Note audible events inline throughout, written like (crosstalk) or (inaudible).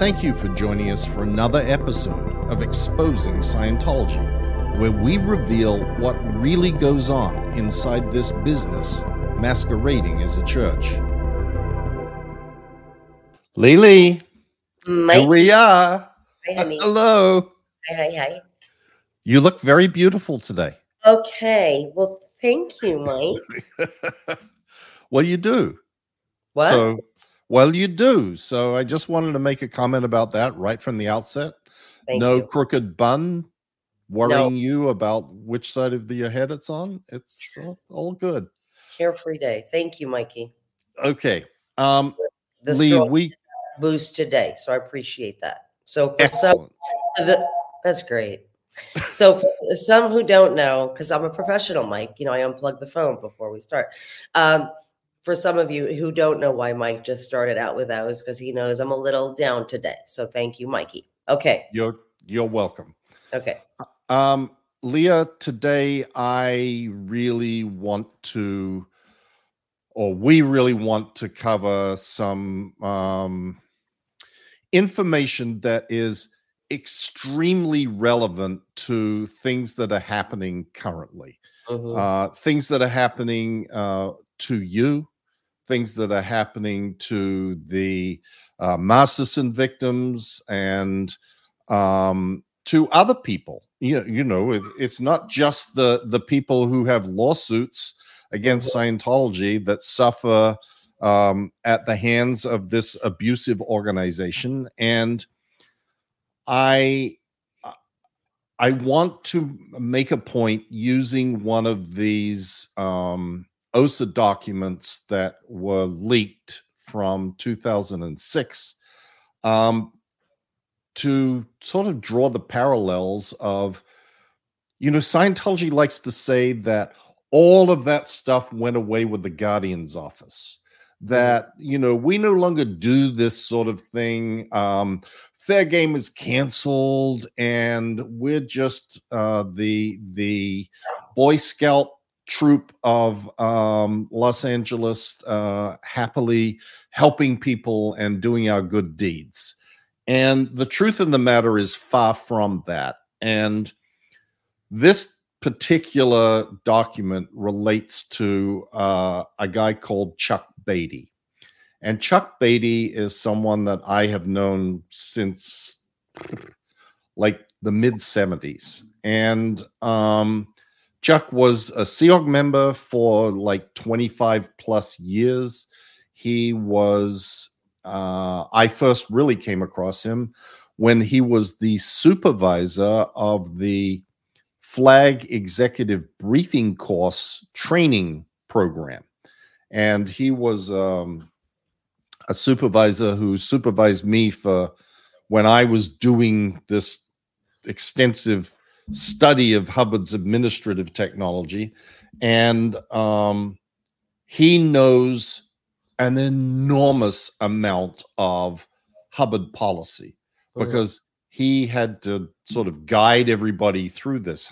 Thank you for joining us for another episode of Exposing Scientology, where we reveal what really goes on inside this business masquerading as a church. Lily, Mike. here we are. Hi, honey. Hello. Hi, hi, hi. You look very beautiful today. Okay. Well, thank you, Mike. (laughs) well, you do. What? So, well, you do. So, I just wanted to make a comment about that right from the outset. thank no you. crooked bun worrying you about which side of the, your head it's on. It's all, all good. Carefree day. Thank you, Mikey. Okay. Um, This Lee, we boost today, so I appreciate that. So for some, the, that's great. So for some who don't know, because I'm a professional, Mike, you know, I unplug the phone before we start. Um, for some of you who don't know why Mike just started out with those, because he knows I'm a little down today. So thank you, Mikey. Okay. You're you're welcome. Okay. Um, Leah, today I really want to, or we really want to cover some um, information that is extremely relevant to things that are happening currently. Mhm. uh, things that are happening uh, to you, things that are happening to the uh, Masterson victims, and um, to other people. You, you know, it, it's not just the the people who have lawsuits against Scientology that suffer um, at the hands of this abusive organization, and I I want to make a point using one of these um, OSA documents that were leaked from 2006 um, to sort of draw the parallels of, you know, Scientology likes to say that all of that stuff went away with the Guardian's office. That, you know, we no longer do this sort of thing. Um, fair game is canceled and we're just uh the the boy scout troop of um los angeles uh happily helping people and doing our good deeds. And the truth of the matter is far from that. And this particular document relates to uh, a guy called chuck beatty. And Chuck Beatty is someone that I have known since like the mid 70s. And um, Chuck was a Sea member for like 25 plus years. He was, uh, I first really came across him when he was the supervisor of the Flag Executive Briefing Course training program. And he was, um, a supervisor who supervised me for when I was doing this extensive study of Hubbard's administrative technology. And um, he knows an enormous amount of Hubbard policy Mhm. because he had to sort of guide everybody through this,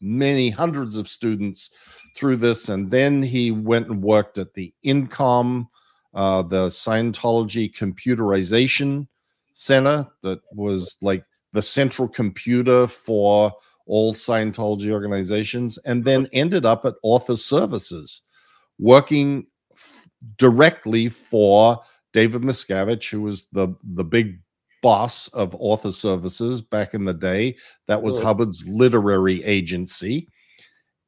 many hundreds of students through this. And then he went and worked at the INCOMM uh, the Scientology Computerization Center, that was like the central computer for all Scientology organizations, and then ended up at Author Services, working f- directly for David Miscavige, who was the the big boss of Author Services back in the day. That was Mhm. Hubbard's literary agency,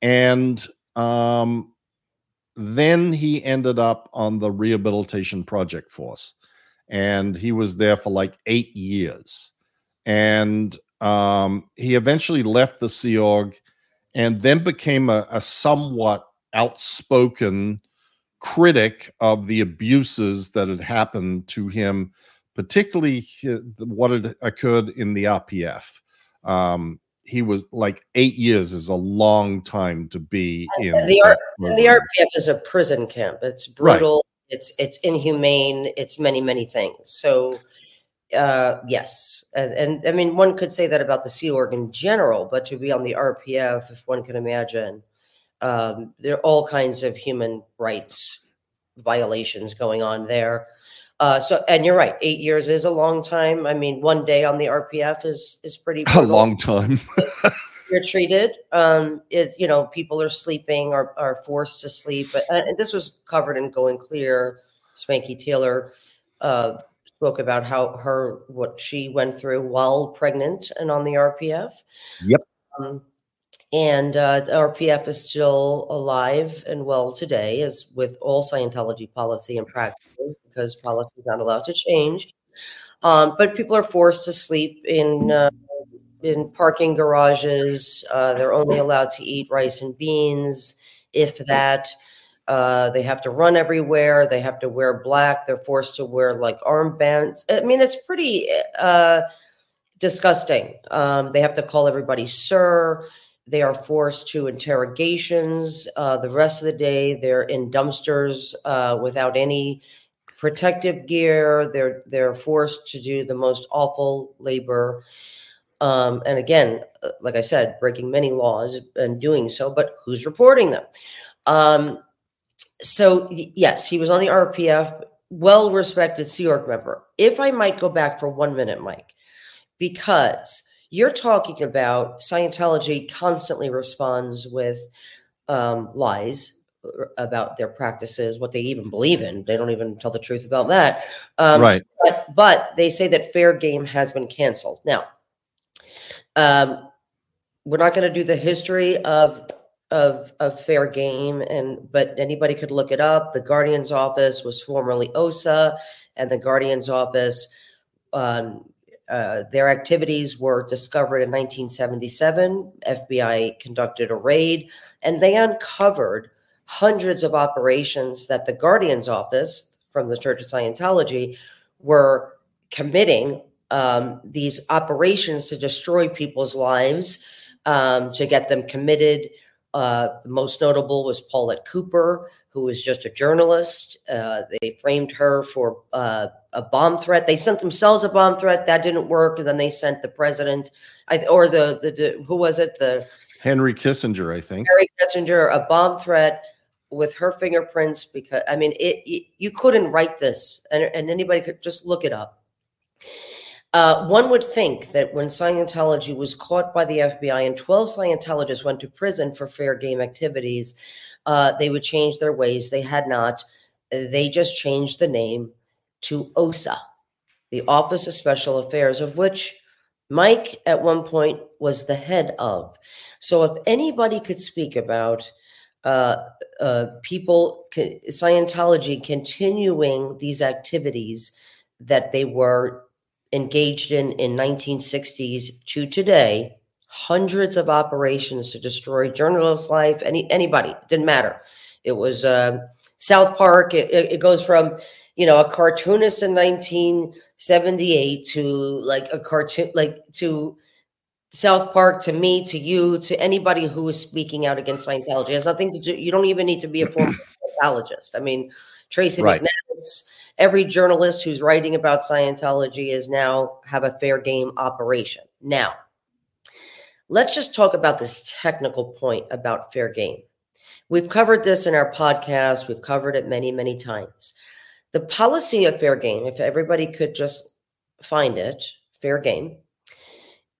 and um, then he ended up on the rehabilitation project force and he was there for like eight years and um, he eventually left the sea org and then became a, a somewhat outspoken critic of the abuses that had happened to him particularly what had occurred in the rpf um, he was like eight years is a long time to be in the And the. RPF is a prison camp. It's Right. brutal. It's it's inhumane. It's many many things. So, uh, yes, and and I mean one could say that about the Sea Org in general, but to be on the RPF, if one can imagine, um, there are all kinds of human rights violations going on there. Uh, so, and you're right, eight years is a long time. I mean, one day on the RPF is is pretty a long time. (laughs) you're treated. Um, it, you know, people are sleeping or are forced to sleep. But and this was covered in Going Clear. Spanky Taylor uh, spoke about how her what she went through while pregnant and on the RPF. Yep. Um, and uh, the RPF is still alive and well today, as with all Scientology policy and practices, because policy is not allowed to change. Um, but people are forced to sleep in uh, in parking garages. Uh, they're only allowed to eat rice and beans, if that. Uh, they have to run everywhere. They have to wear black. They're forced to wear like armbands. I mean, it's pretty uh, disgusting. Um, they have to call everybody sir. They are forced to interrogations. Uh, the rest of the day, they're in dumpsters uh, without any protective gear. They're they're forced to do the most awful labor. Um, and again, uh, like I said, breaking many laws and doing so, but who's reporting them? Um, so yes, he was on the RPF, well respected Sea Org member. If I might go back for one minute, Mike, because you're talking about Scientology constantly responds with um, lies about their practices, what they even believe in. They don't even tell the truth about that. Um, right. But, but they say that fair game has been canceled. Now, um, we're not going to do the history of of of fair game and but anybody could look it up. The guardian's office was formerly osa and the guardian's office um, uh, their activities were discovered in 1977 fbi conducted a raid and they uncovered hundreds of operations that the guardian's office from the church of scientology were committing um, these operations to destroy people's lives um, to get them committed uh, the most notable was Paulette Cooper, who was just a journalist. Uh, they framed her for uh, a bomb threat. They sent themselves a bomb threat that didn't work, and then they sent the president, or the, the, the who was it? The Henry Kissinger, I think. Henry Kissinger, a bomb threat with her fingerprints. Because I mean, it, it you couldn't write this, and, and anybody could just look it up. Uh, one would think that when Scientology was caught by the FBI and 12 Scientologists went to prison for fair game activities, uh, they would change their ways. They had not. They just changed the name to OSA, the Office of Special Affairs, of which Mike at one point was the head of. So if anybody could speak about uh, uh, people, Scientology continuing these activities that they were engaged in in 1960s to today hundreds of operations to destroy journalists life any anybody didn't matter. It was uh, south park it, it, goes from you know a cartoonist in 1978 to like a cartoon like to south park to me to you to anybody who is speaking out against scientology it has nothing to do you don't even need to be a former (clears throat) psychologist i mean tracy right. Every journalist who's writing about Scientology is now have a fair game operation. Now, let's just talk about this technical point about fair game. We've covered this in our podcast, we've covered it many, many times. The policy of fair game, if everybody could just find it, fair game,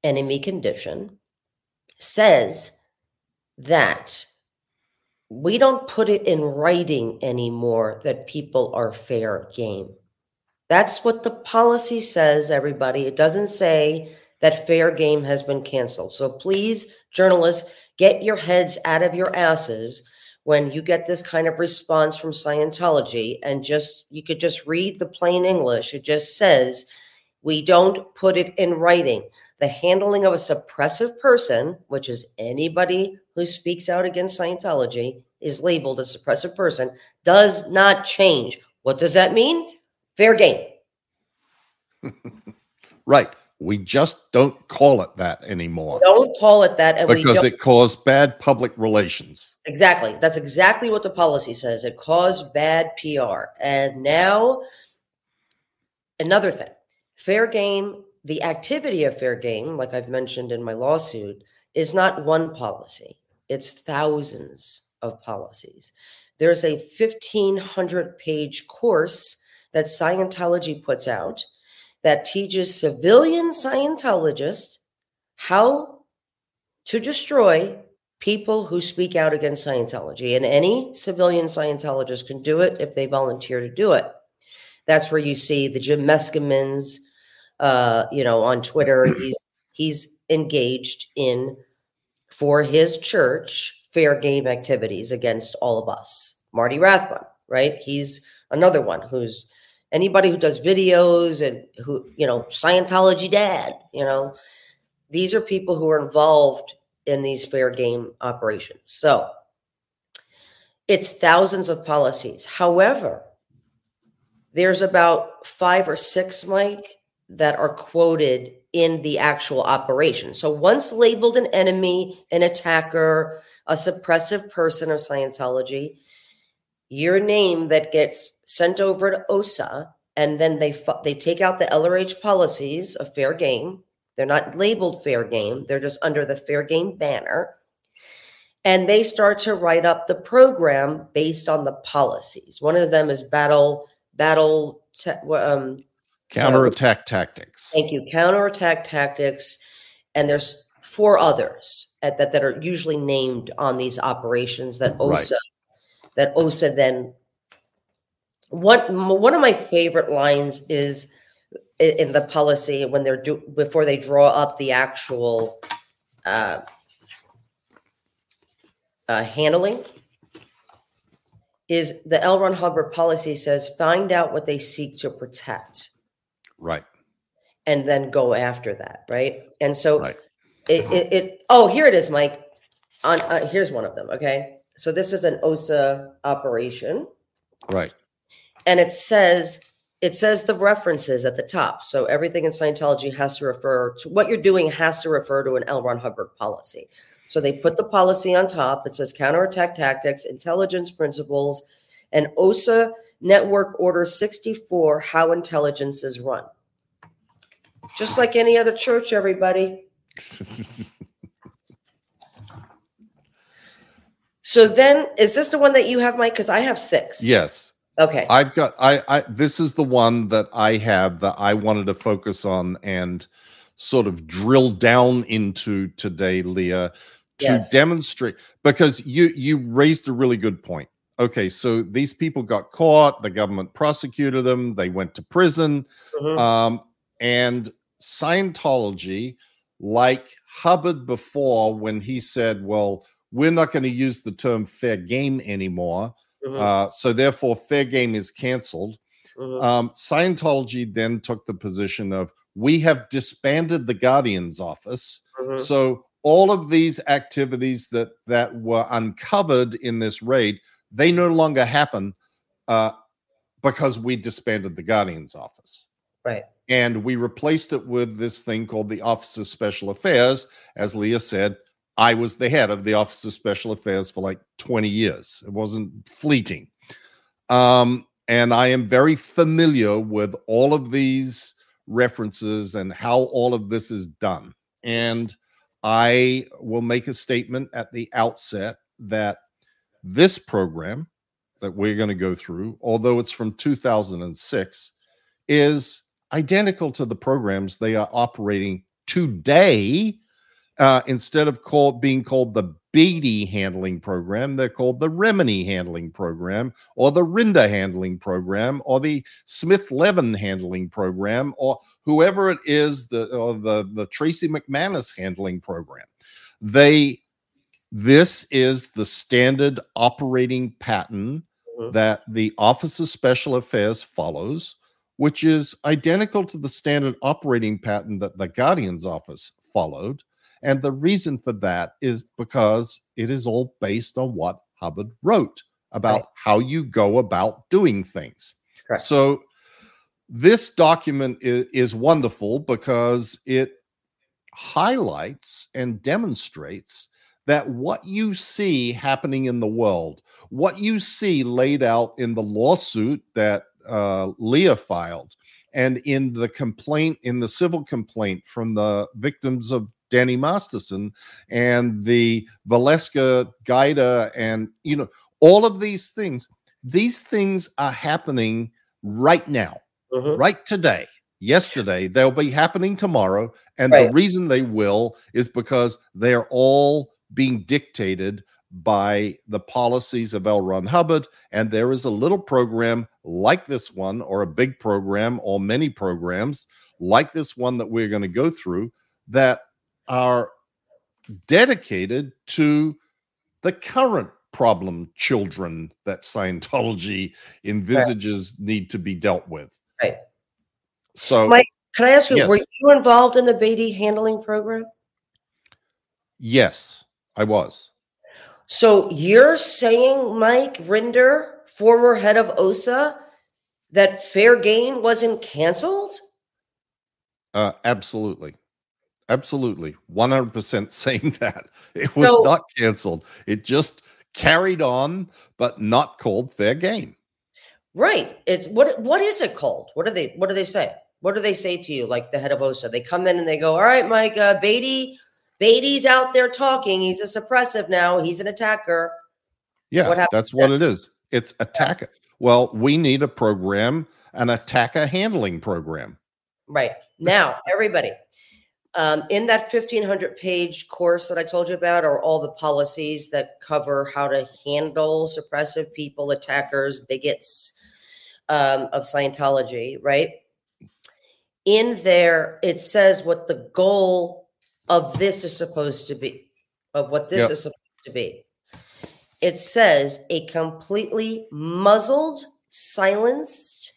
enemy condition, says that we don't put it in writing anymore that people are fair game. That's what the policy says, everybody. It doesn't say that fair game has been canceled. So please, journalists, get your heads out of your asses when you get this kind of response from Scientology and just you could just read the plain English. It just says we don't put it in writing. The handling of a suppressive person, which is anybody who speaks out against Scientology, is labeled a suppressive person, does not change. What does that mean? Fair game. (laughs) right. We just don't call it that anymore. Don't call it that. because it caused bad public relations. Exactly. That's exactly what the policy says. It caused bad PR. And now, another thing fair game, the activity of fair game, like I've mentioned in my lawsuit, is not one policy, it's thousands of policies. There's a 1500 page course that Scientology puts out that teaches civilian Scientologists how to destroy people who speak out against Scientology. And any civilian Scientologist can do it if they volunteer to do it. That's where you see the Jim Meskimen's, uh, you know, on Twitter. (clears throat) He's he's engaged in for his church fair game activities against all of us. Marty Rathbun, right? He's another one who's anybody who does videos and who, you know, Scientology dad, you know, these are people who are involved in these fair game operations. So it's thousands of policies. However, there's about five or six, Mike, that are quoted in the actual operation. So once labeled an enemy, an attacker, a suppressive person of Scientology, your name that gets sent over to OSA, and then they they take out the LRH policies of fair game. They're not labeled fair game; they're just under the fair game banner, and they start to write up the program based on the policies. One of them is battle battle te- um, counterattack tactics. Thank you, counterattack tactics, and there's four others at, that that are usually named on these operations that OSA right. that OSA then one one of my favorite lines is in the policy when they're do before they draw up the actual uh, uh, handling is the L. Ron Hubbard policy says find out what they seek to protect, right, and then go after that, right, and so right. it, it, it oh here it is, Mike. On uh, here's one of them. Okay, so this is an OSA operation, right and it says it says the references at the top. So everything in Scientology has to refer to what you're doing has to refer to an L. Ron Hubbard policy. So they put the policy on top. It says counterattack tactics, intelligence principles, and OSA Network Order 64, how intelligence is run. Just like any other church, everybody. (laughs) so then, is this the one that you have, Mike? Because I have six. Yes. Okay. I've got I I this is the one that I have that I wanted to focus on and sort of drill down into today, Leah, to yes. demonstrate because you you raised a really good point. Okay, so these people got caught, the government prosecuted them, they went to prison. Mm-hmm. Um, and Scientology, like Hubbard before, when he said, Well, we're not going to use the term fair game anymore Mm-hmm. Uh, so therefore, fair game is canceled. Mm-hmm. Um, Scientology then took the position of we have disbanded the Guardian's office. Mm-hmm. So all of these activities that that were uncovered in this raid, they no longer happen uh, because we disbanded the Guardian's office. Right. And we replaced it with this thing called the Office of Special Affairs. As Leah said, I was the head of the Office of Special Affairs for like 20 years. It wasn't fleeting. Um, and I am very familiar with all of these references and how all of this is done. And I will make a statement at the outset that this program that we're going to go through, although it's from 2006, is identical to the programs they are operating today uh, instead of called being called the Beatty handling program, they're called the Remini handling program, or the Rinder handling program, or the Smith Levin handling program, or whoever it is, the or the the Tracy McManus handling program. They this is the standard operating pattern mm-hmm. that the Office of Special Affairs follows, which is identical to the standard operating pattern that the Guardian's office followed and the reason for that is because it is all based on what Hubbard wrote about right. how you go about doing things. Correct. So this document is, is wonderful because it highlights and demonstrates that what you see happening in the world, what you see laid out in the lawsuit that uh, Leah filed, and in the complaint, in the civil complaint from the victims of Danny Masterson and the Valeska Gaida and you know all of these things these things are happening right now, Mhm. right today, yesterday. They'll be happening tomorrow. And Right. the reason they will is because they're all being dictated by the policies of L. Ron Hubbard. And there is a little program like this one, or a big program, or many programs like this one that we're going to go through that are dedicated to the current problem children that Scientology envisages need to be dealt with. Right. So, Mike, Can I ask you, Yes. were you involved in the Beatty handling program? yes, I was. So you're saying, Mike Rinder, former head of OSA, that Fair Game wasn't canceled? Uh, absolutely. Absolutely. 100% (laughs) saying that. It was So- not canceled. It just carried on, but not called fair game. Right. It's what what is it called? What do they what do they say? What do they say to you, like the head of OSA? They come in and they go, All right, Mike, uh, Beatty, Beatty's out there talking. He's a suppressive now, he's an attacker. Yeah, What that's what it is. It's attacker. Well, we need a program, an attacker handling program. Right. Now, everybody, um, in that 1500 page course that I told you about are all the policies that cover how to handle suppressive people, attackers, bigots um, of Scientology, right? In there, it says what the goal of this is supposed to be, of what this Yep. is supposed to be. It says a completely muzzled, silenced,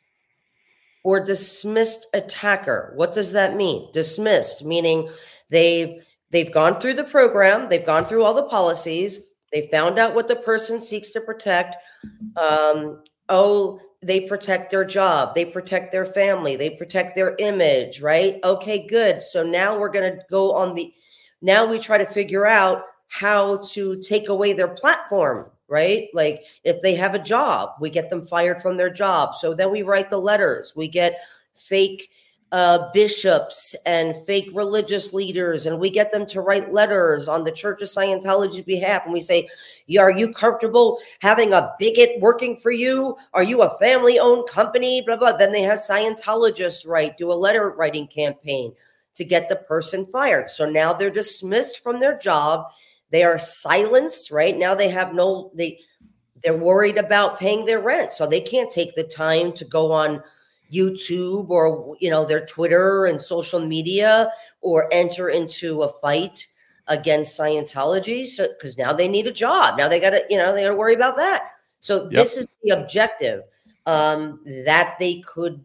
or dismissed attacker. What does that mean? Dismissed meaning they've they've gone through the program, they've gone through all the policies, they found out what the person seeks to protect. Um, oh, they protect their job, they protect their family, they protect their image, right? Okay, good. So now we're going to go on the now we try to figure out how to take away their platform, right? Like if they have a job, we get them fired from their job. So then we write the letters. We get fake uh, bishops and fake religious leaders, and we get them to write letters on the Church of Scientology's behalf. And we say, Are you comfortable having a bigot working for you? Are you a family owned company? Blah, blah. Then they have Scientologists write, do a letter writing campaign to get the person fired. So now they're dismissed from their job. They are silenced, right? Now they have no, they, they're worried about paying their rent. So they can't take the time to go on YouTube or you know their Twitter and social media or enter into a fight against Scientology. So because now they need a job. Now they gotta, you know, they gotta worry about that. So this is the objective. Um, that they could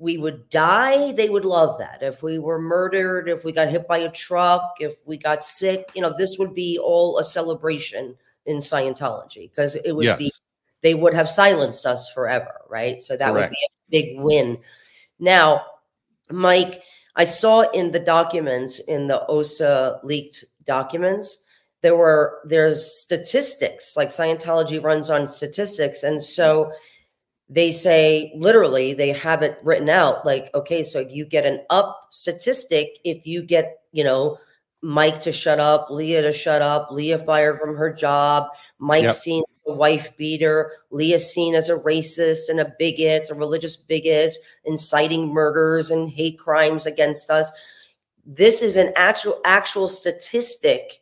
we would die, they would love that. If we were murdered, if we got hit by a truck, if we got sick, you know, this would be all a celebration in Scientology because it would yes. be they would have silenced us forever, right? So that would be a big win. Now, Mike, I saw in the documents in the OSA leaked documents there were there's statistics like Scientology runs on statistics, and so they say literally they have it written out like okay, so you get an up statistic if you get you know Mike to shut up, Leah to shut up, Leah fired from her job, Mike Yep. seen a wife beater, Leah seen as a racist and a bigot, a religious bigot, inciting murders and hate crimes against us. This is an actual actual statistic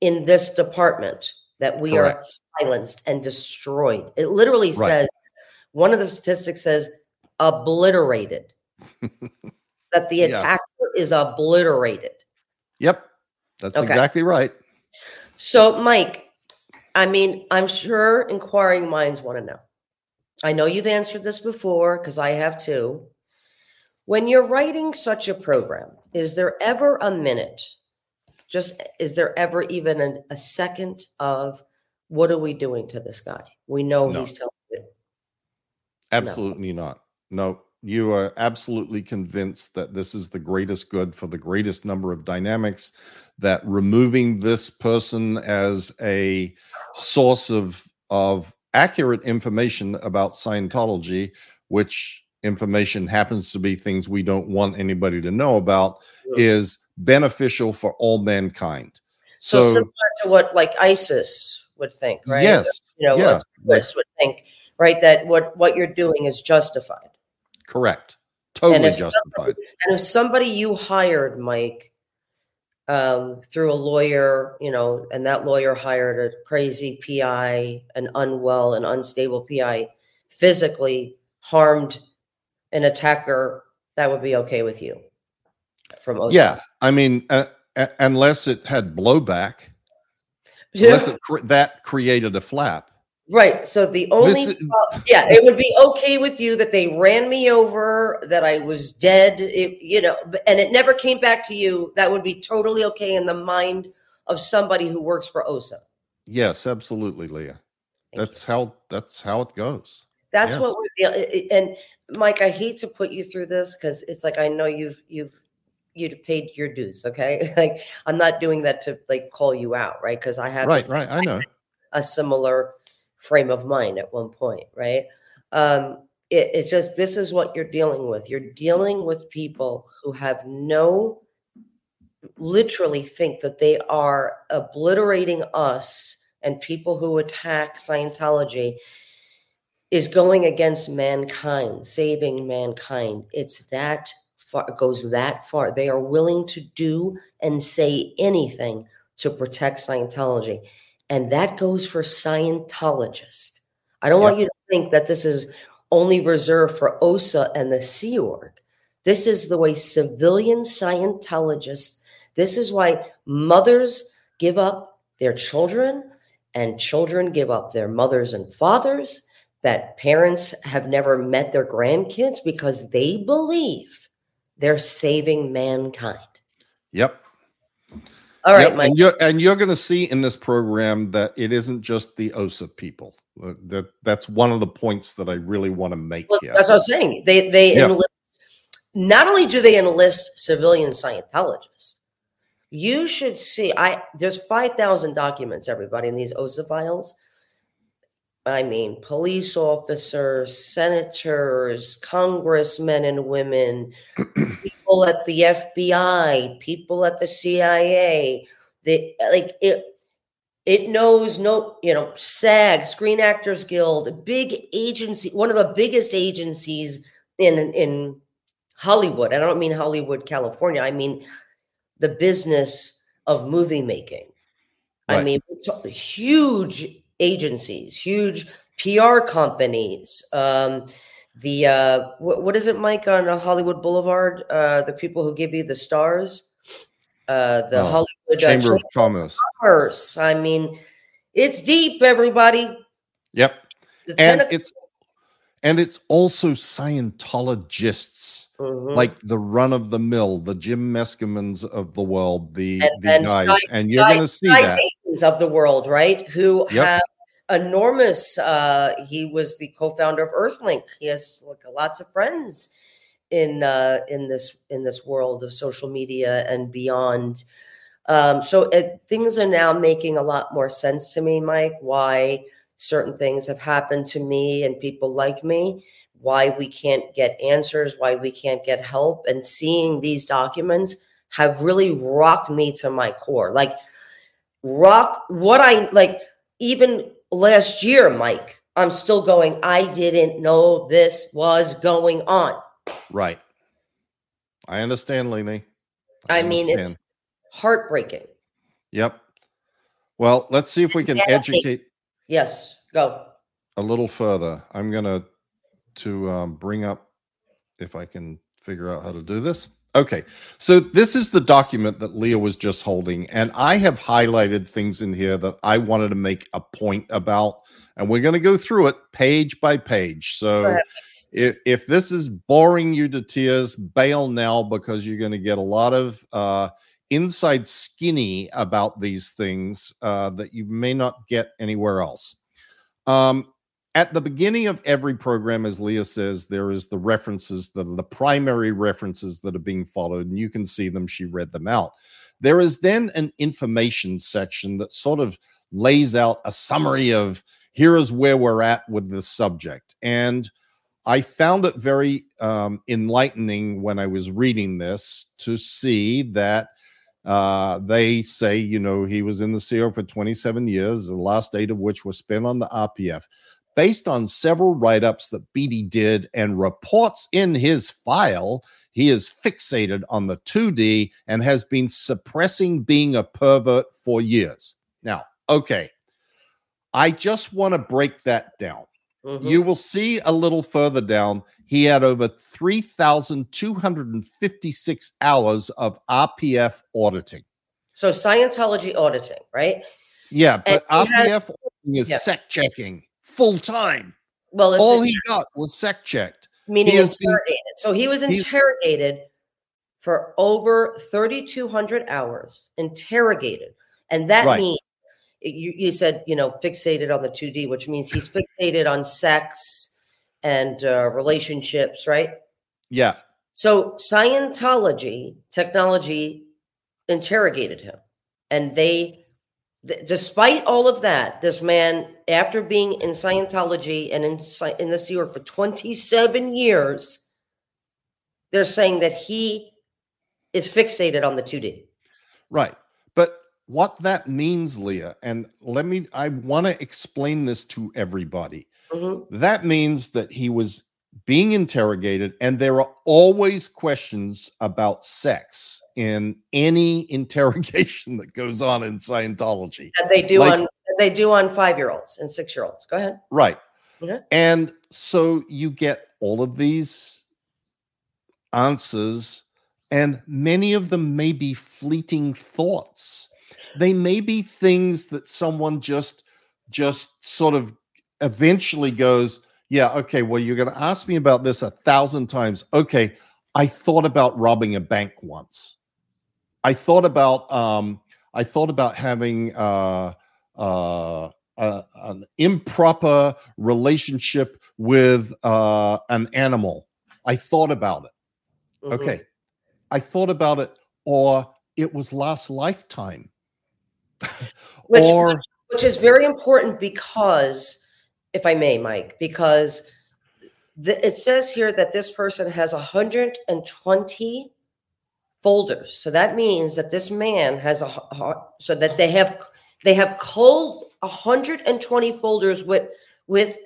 in this department that we Correct. are silenced and destroyed. It literally Right. says one of the statistics says obliterated. (laughs) that the Yeah. attacker is obliterated. Yep. That's Okay. exactly right. So, Mike, I mean, I'm sure inquiring minds want to know. I know you've answered this before because I have too. When you're writing such a program, is there ever a minute? Just is there ever even a, a second of what are we doing to this guy? We know No. he's telling it. Absolutely not. No, you are absolutely convinced that this is the greatest good for the greatest number of dynamics, that removing this person as a source of of accurate information about Scientology, which information happens to be things we don't want anybody to know about, Yeah. is beneficial for all mankind. So, So, similar to what like ISIS would think, right? yes, You know, yeah, what Chris would think. right? That what what you're doing is justified. Correct. Totally if justified. And if somebody you hired, Mike, um, through a lawyer, you know, and that lawyer hired a crazy PI, an unwell and unstable PI, physically harmed an attacker, that would be okay with you. From OSA. yeah, I mean, uh, uh, unless it had blowback, (laughs) unless it cre- that created a flap. Right. So the only, this, yeah, it would be okay with you that they ran me over, that I was dead, it, you know, and it never came back to you. That would be totally okay in the mind of somebody who works for OSA. Yes, absolutely, Leah. Thank that's you. how that's how it goes. That's yes. what we're and Mike, I hate to put you through this because it's like I know you've you've you'd paid your dues. Okay, (laughs) like I'm not doing that to like call you out, right? Because I have right, right. I know a similar frame of mind at one point, right? Um, it, it just this is what you're dealing with. You're dealing with people who have no, literally think that they are obliterating us and people who attack Scientology is going against mankind, saving mankind. It's that far, goes that far. They are willing to do and say anything to protect Scientology. And that goes for Scientologists. I don't want you to think that this is only reserved for OSA and the Sea Org. This is the way civilian Scientologists, this is why mothers give up their children and children give up their mothers and fathers, that parents have never met their grandkids because they believe they're saving mankind. Yep. All right, yep. Mike. And you're and you're going to see in this program that it isn't just the OSA people. Uh, that that's one of the points that I really want to make. Well, here. That's what I'm saying. They they yep. enlist. Not only do they enlist civilian Scientologists, you should see. I there's five thousand documents, everybody, in these OSA files. I mean, police officers, senators, congressmen and women, (clears throat) people at the FBI, people at the CIA. The like it it knows no, you know, SAG, Screen Actors Guild, big agency, one of the biggest agencies in in Hollywood. I don't mean Hollywood, California. I mean the business of movie making. Right. I mean, huge agencies, huge PR companies. Um, the uh, what, what is it, Mike, on Hollywood Boulevard? Uh, the people who give you the stars, uh, the oh, Hollywood Chamber uh, of Commerce. Commerce. I mean, it's deep, everybody. Yep, and it's and it's also Scientologists, mm-hmm. like the run of the mill, the Jim Meskimen's of the world, the, and, the and guys, sky, and you're going to see that of the world, right? Who yep. have enormous. Uh, he was the co-founder of Earthlink. He has like lots of friends in uh, in this in this world of social media and beyond. Um, so it, things are now making a lot more sense to me, Mike. Why certain things have happened to me and people like me. Why we can't get answers. Why we can't get help. And seeing these documents have really rocked me to my core. Like rock what I like. Even last year, Mike, I'm still going, I didn't know this was going on. Right. I understand, Lenny. I, I mean, it's heartbreaking. Yep. Well, let's see if we can yeah, educate. Yes, go a little further. I'm gonna to um, bring up if I can figure out how to do this. Okay, so this is the document that Leah was just holding, and I have highlighted things in here that I wanted to make a point about, and we're going to go through it page by page. So if, if this is boring you to tears, bail now because you're going to get a lot of uh, inside skinny about these things uh, that you may not get anywhere else. Um, at the beginning of every program, as Leah says, there is the references the primary references that are being followed, and you can see them. She read them out. There is then an information section that sort of lays out a summary of here is where we're at with this subject. And I found it very um, enlightening when I was reading this to see that uh, they say, you know, he was in the Org for 27 years, the last eight of which were spent on the RPF. Based on several write ups that Beatty did and reports in his file, he is fixated on the 2D and has been suppressing being a pervert for years. Now, okay, I just want to break that down. Mm-hmm. You will see a little further down, he had over 3,256 hours of RPF auditing. So, Scientology auditing, right? Yeah, but RPF has, is yeah. sec checking full time. Well, all he got was sec checked, meaning interrogated. Been, so he was interrogated for over 3,200 hours, interrogated, and that right. means you, you said you know fixated on the 2D, which means he's fixated on sex and uh, relationships, right? Yeah. So Scientology technology interrogated him, and they despite all of that, this man, after being in Scientology and in, in this year for 27 years, they're saying that he is fixated on the 2D. Right. But what that means, Leah, and let me, I want to explain this to everybody. Mm-hmm. That means that he was being interrogated, and there are always questions about sex in any (laughs) interrogation that goes on in Scientology. That they do like, on they do on five year olds and six year olds. Go ahead. Right. And so you get all of these answers, and many of them may be fleeting thoughts. They may be things that someone just just sort of eventually goes, yeah, okay, well, you're going to ask me about this a thousand times. Okay, I thought about robbing a bank once. I thought about um, I thought about having uh, uh, uh, an improper relationship with uh, an animal. I thought about it. Mm-hmm. Okay, I thought about it, or it was last lifetime, (laughs) which, or which is very important because if I may, Mike, because the, it says here that this person has 120 folders. So that means that this man has a so that they have they have culled 120 folders with with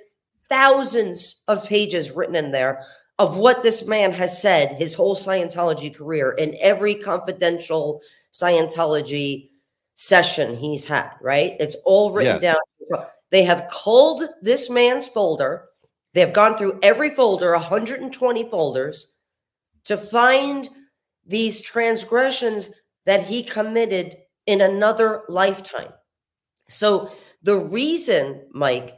thousands of pages written in there of what this man has said his whole Scientology career in every confidential Scientology session he's had, right? It's all written yes. down. They have culled this man's folder. They have gone through every folder, 120 folders, to find these transgressions that he committed in another lifetime. So, the reason, Mike,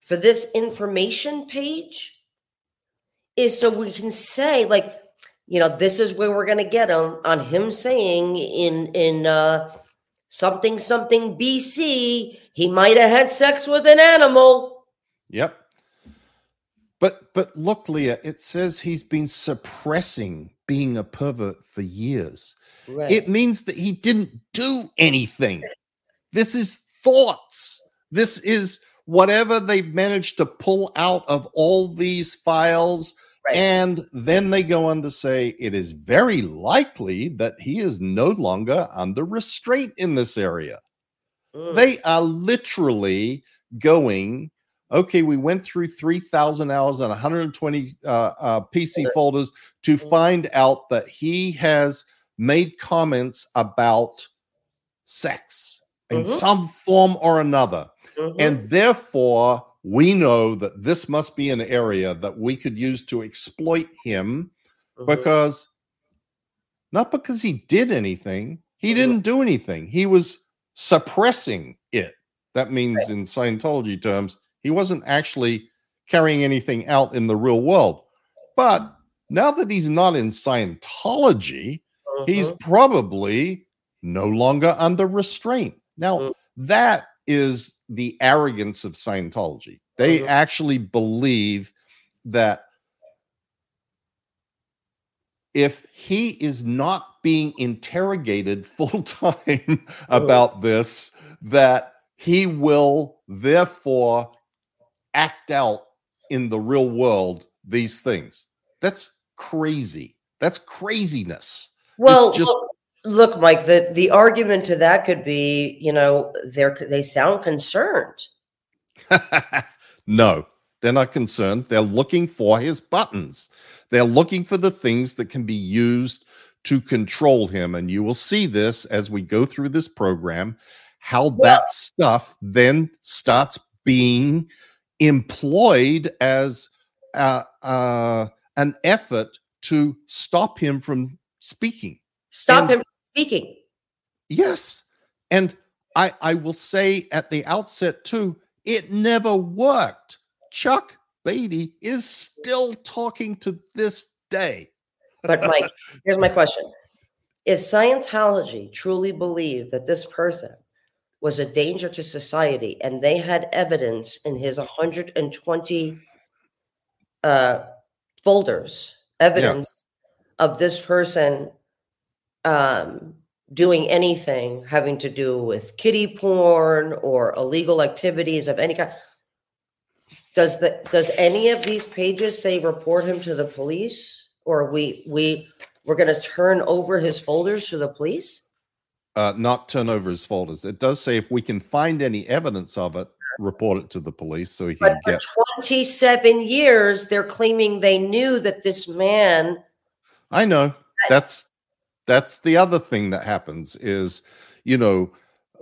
for this information page is so we can say, like, you know, this is where we're going to get him on him saying in in uh, something something BC, he might have had sex with an animal. Yep. But but look, Leah, it says he's been suppressing being a pervert for years. Right. It means that he didn't do anything. This is thoughts. This is whatever they've managed to pull out of all these files Right. And then they go on to say it is very likely that he is no longer under restraint in this area. Mm. They are literally going, okay, we went through 3,000 hours and 120 uh, uh, PC folders to mm. find out that he has made comments about sex in mm-hmm. some form or another. Mm-hmm. And therefore, we know that this must be an area that we could use to exploit him mm-hmm. because not because he did anything, he mm-hmm. didn't do anything. He was suppressing it. That means, right. in Scientology terms, he wasn't actually carrying anything out in the real world. But now that he's not in Scientology, uh-huh. he's probably no longer under restraint. Now, uh-huh. that is the arrogance of Scientology. They uh-huh. actually believe that if he is not being interrogated (laughs) full time oh. about this, that he will therefore act out in the real world these things. That's crazy. That's craziness. Well, it's just Look, Mike, the, the argument to that could be, you know, they're they sound concerned. (laughs) No, they're not concerned. They're looking for his buttons. They're looking for the things that can be used to control him. And you will see this as we go through this program, how that stuff then starts being employed as uh, uh, an effort to stop him from speaking. Stop and, him from speaking. Yes. And I, I will say at the outset, too, it never worked. Chuck Beatty is still talking to this day. but Mike, (laughs) here's my question. If Scientology truly believed that this person was a danger to society and they had evidence in his 120 uh, folders, evidence yeah. of this person um, doing anything having to do with kitty porn or illegal activities of any kind, does the does any of these pages say report him to the police or we we we're going to turn over his folders to the police? Uh, not turn over his folders. It does say if we can find any evidence of it, report it to the police so he can but get. 27 years, they're claiming they knew that this man. I know. That's that's the other thing that happens is, you know,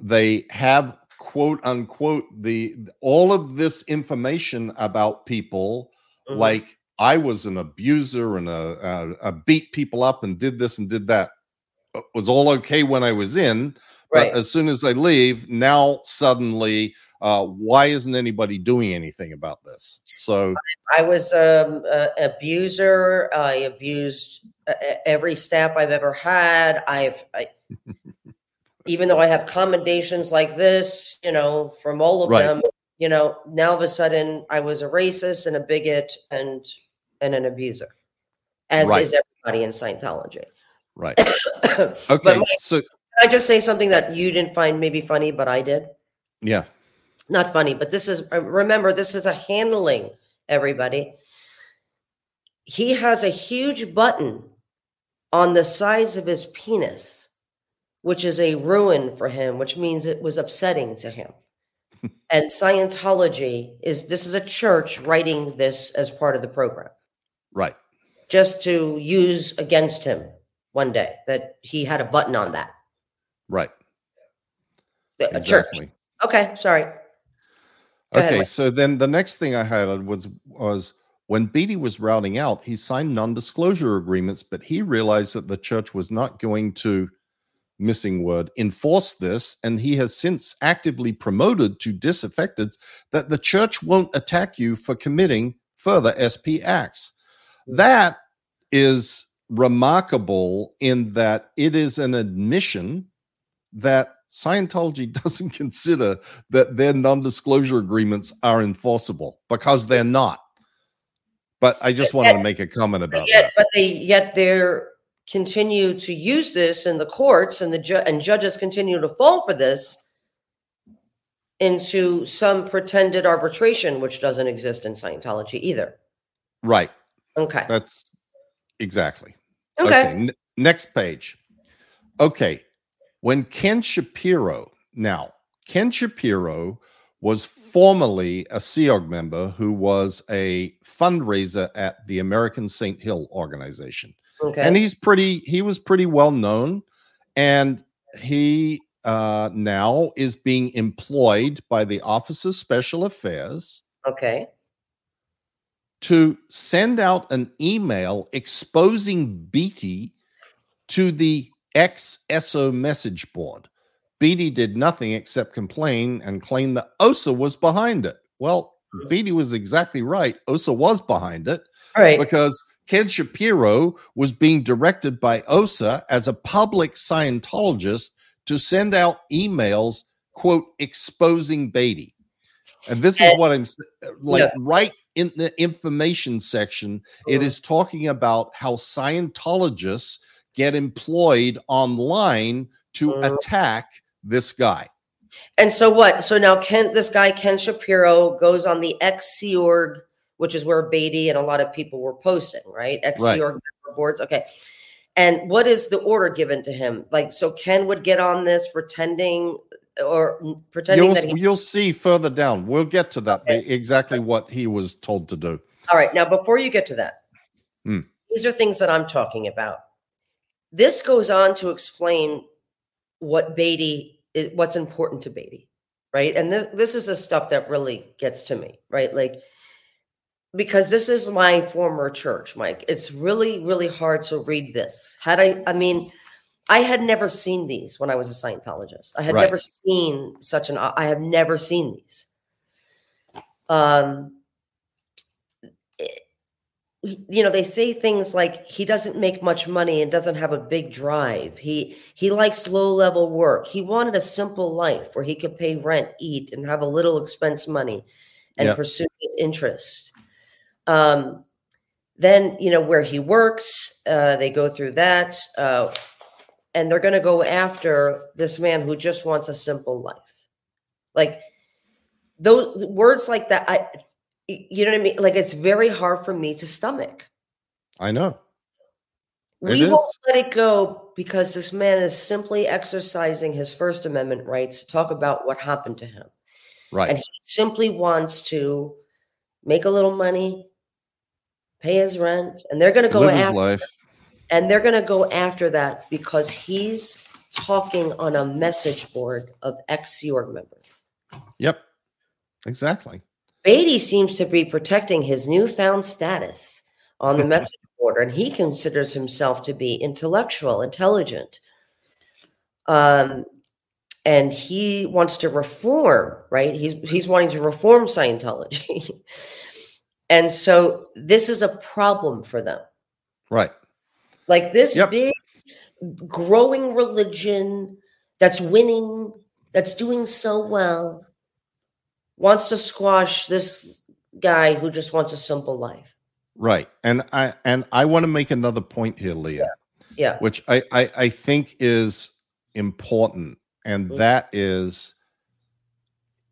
they have quote unquote the all of this information about people mm-hmm. like i was an abuser and a, a, a, beat people up and did this and did that it was all okay when i was in but right. as soon as i leave now suddenly uh, why isn't anybody doing anything about this so i was um, an abuser i abused uh, every staff i've ever had i've I, even though I have commendations like this, you know, from all of right. them, you know, now of a sudden I was a racist and a bigot and and an abuser, as right. is everybody in Scientology. Right. (coughs) okay. Mike, so I just say something that you didn't find maybe funny, but I did? Yeah. Not funny, but this is uh, remember this is a handling. Everybody. He has a huge button on the size of his penis which is a ruin for him, which means it was upsetting to him. (laughs) and Scientology is this is a church writing this as part of the program. Right. Just to use against him one day that he had a button on that. Right. Exactly. church. Okay, sorry. Go okay, ahead. so then the next thing I highlighted was was when Beatty was routing out, he signed non-disclosure agreements, but he realized that the church was not going to missing word, enforced this, and he has since actively promoted to disaffected that the church won't attack you for committing further SP acts. Hmm. That is remarkable in that it is an admission that Scientology (laughs) doesn't consider that their non disclosure agreements are enforceable because they're not. But I just wanted to make a comment about yet, that. But they yet they're continue to use this in the courts and the ju- and judges continue to fall for this into some pretended arbitration which doesn't exist in Scientology either. Right. Okay. That's exactly. Okay. okay. N- next page. Okay. When Ken Shapiro, now, Ken Shapiro was formerly a Sea Org member who was a fundraiser at the American St. Hill organization. Okay. And he's pretty, he was pretty well known. And he uh, now is being employed by the Office of Special Affairs. Okay. To send out an email exposing Beatty to the XSO message board. Beatty did nothing except complain and claim that OSA was behind it. Well, hmm. Beatty was exactly right. OSA was behind it. Right. Because Ken Shapiro was being directed by OSA as a public Scientologist to send out emails, quote, exposing Beatty. And this is what I'm like yeah. right in the information section. It uh-huh. is talking about how Scientologists get employed online to uh, attack this guy. And so what? So now Ken, this guy Ken Shapiro goes on the X Sea Org which is where Beatty and a lot of people were posting, right? XC right. boards. Okay. And what is the order given to him? Like, so Ken would get on this pretending or pretending You'll, that he you'll see further down. We'll get to that. Okay. exactly what he was told to do. All right. Now, before you get to that, Hmm. these are things that I'm talking about. This goes on to explain what Beatty is, what's important to Beatty, right? And this, this is the stuff that really gets to me, right? Like, because this is my former church, Mike. It's really, really hard to read this. Had I, I mean, I had never seen these when I was a Scientologist. I had Right. never seen such an. I have never seen these. Um, you know they say things like he doesn't make much money and doesn't have a big drive he he likes low level work he wanted a simple life where he could pay rent eat and have a little expense money and Yep. pursue his interest um then you know where he works uh they go through that uh and they're going to go after this man who just wants a simple life. Like those words like that i you know what i mean? Like it's very hard for me to stomach. I know. It we won't let it go because this man is simply exercising his first amendment rights to talk about what happened to him. Right. and he simply wants to make a little money pay his rent and they're going to go Live his after life. and they're going to go after that because he's talking on a message board of ex Org members Yep. Exactly. Beatty seems to be protecting his newfound status on the (laughs) message board, and he considers himself to be intellectual, intelligent. Um, and he wants to reform, right? He's he's wanting to reform Scientology. (laughs) and so this is a problem for them. Right. Like this Yep. big growing religion that's winning, that's doing so well, wants to squash this guy who just wants a simple life. Right. And I and I want to make another point here, Leah, Yeah. which I I, I think is important, and Mhm. that is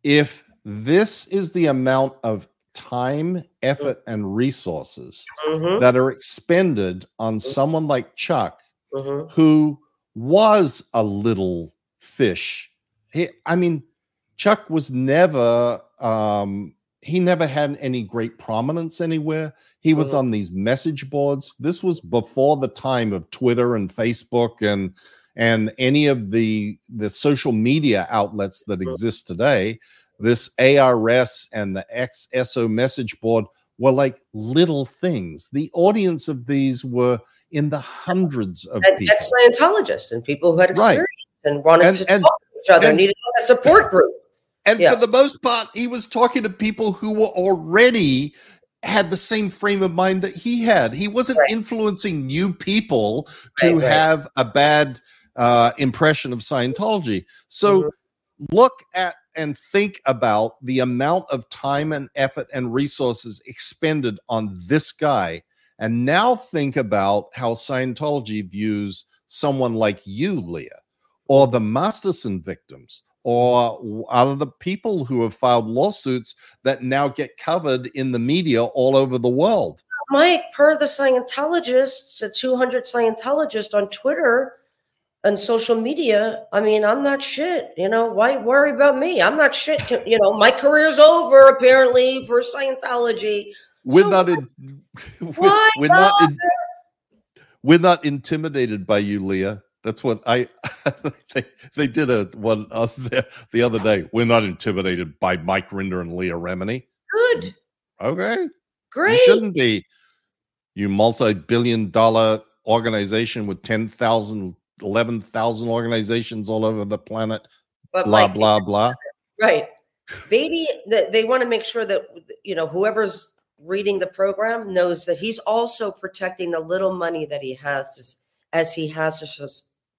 if this is the amount of time, effort, and resources Mhm, that are expended on someone like Chuck, mhm. who was a little fish. He, I mean, Chuck was never um he never had any great prominence anywhere. He was Mhm. on these message boards. This was before the time of Twitter and Facebook and and any of the the social media outlets that Mhm. exist today. This ARS and the XSO message board were like little things. The audience of these were in the hundreds of And people. Scientologists and people who had Right. experience and wanted And- to and- talk to each other, and- needed a support (laughs) group. And Yeah. for the most part, he was talking to people who were already had the same frame of mind that he had. He wasn't Right. influencing new people to Right, right. have a bad uh, impression of Scientology. So Mhm. look at and think about the amount of time and effort and resources expended on this guy. And now think about how Scientology views someone like you, Leah, or the Masterson victims, or other the people who have filed lawsuits that now get covered in the media all over the world. Mike, per the Scientologists, the 200 Scientologists on Twitter and social media, I mean, I'm not shit. You know, why worry about me? I'm not shit. You know, my career's over apparently for Scientology. We're So not in, (laughs) Why we're not in, we're not intimidated by you, Leah. That's what I (laughs) they, they did a one uh, the, the other day. We're not intimidated by Mike Rinder and Leah Remini. Good. Okay. Great. You shouldn't be. You multi-billion dollar organization with 10,000, 11,000 organizations all over the planet. But Blah, Mike, blah, blah. Right. Beatty, th- they want to make sure that, you know, whoever's reading the program knows that he's also protecting the little money that he has as he has to,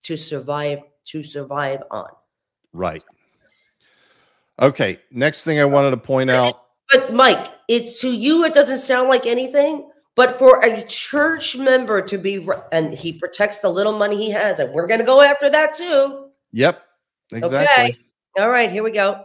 to survive, to survive on. Right. Okay. Next thing I wanted to point out. But Mike, it's to you, it doesn't sound like anything, but for a church member to be, and he protects the little money he has, and we're going to go after that too. Yep. Exactly. All right, here we go.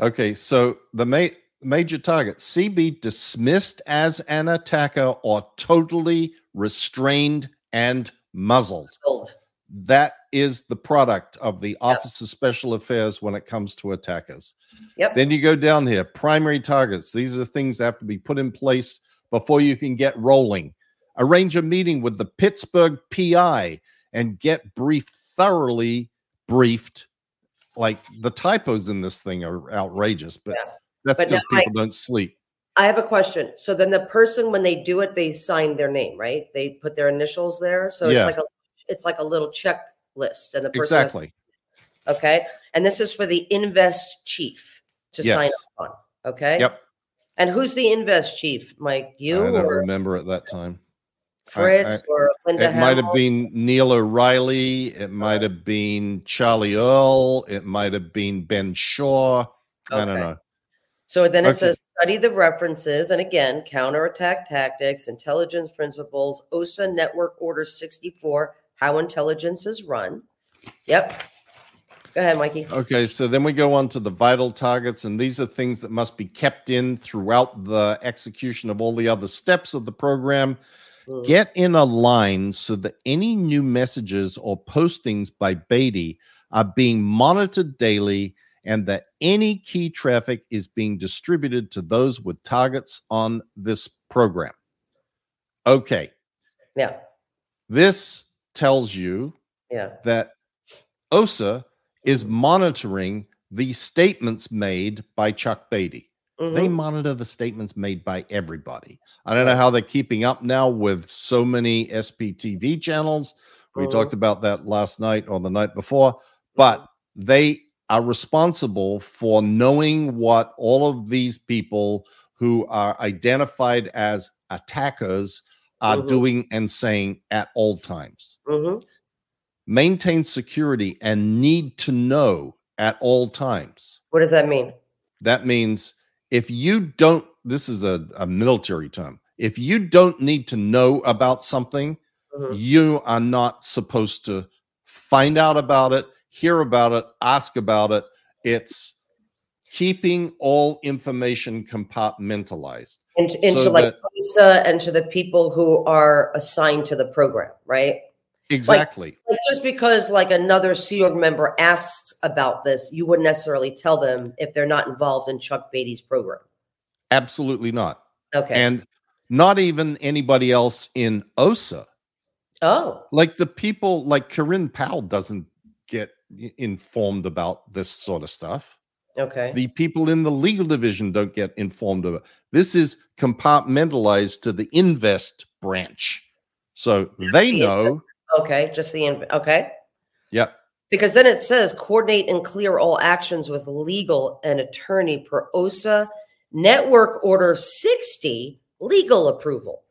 Okay, so the ma- major target CB dismissed as an attacker or totally restrained and muzzled. Gold. That is the product of the Office of Special Affairs when it comes to attackers. Yep. Then you go down here, primary targets. These are the things that have to be put in place before you can get rolling. Arrange a meeting with the Pittsburgh PI and get briefed thoroughly briefed. Like the typos in this thing are outrageous, but Yeah. that's But because now I- people don't sleep. I have a question. So then the person when they do it, they sign their name, right? They put their initials there. So Yeah. it's like a it's like a little checklist, and the person has- Exactly. okay. And this is for the invest chief to sign up on. Okay. Yep. And who's the invest chief? Mike, you I don't or remember at that time. Fritz or Linda? It might have been Neil O'Reilly. It might have been Charlie Earl. It might have been Ben Shaw. I don't know. So then it Okay. says study the references and again counterattack tactics, intelligence principles, OSA network order 64, how intelligence is run. Yep. Go ahead, Mikey. Okay, so then we go on to the vital targets, and these are things that must be kept in throughout the execution of all the other steps of the program. Mm. Get in a line so that any new messages or postings by Beatty are being monitored daily and that any key traffic is being distributed to those with targets on this program. Okay, Yeah. this tells you Yeah. that OSA is monitoring the statements made by Chuck Beatty. They Mhm. monitor the statements made by everybody. I don't know how they're keeping up now with so many SPTV channels. We Mhm. talked about that last night or the night before, but they are responsible for knowing what all of these people who are identified as attackers are Mhm. doing and saying at all times Mhm. Maintain security and need to know at all times. What does that mean? That means if you don't, this is a, a military term, if you don't need to know about something, Mhm. you are not supposed to find out about it, hear about it, ask about it. It's keeping all information compartmentalized. Into, into So like that- and to the people who are assigned to the program, right? Exactly. Like just because like another Sea Org member asks about this, you wouldn't necessarily tell them if they're not involved in Chuck Beatty's program. Absolutely not. Okay. And not even anybody else in OSA. oh, like the people like Karin Pouw doesn't get informed about this sort of stuff. okay. The people in the legal division don't get informed of it. This is compartmentalized to the invest branch. So they know. Okay. Just the inv- okay. Yep. Because then it says coordinate and clear all actions with legal and attorney per OSA network order 60 legal approval.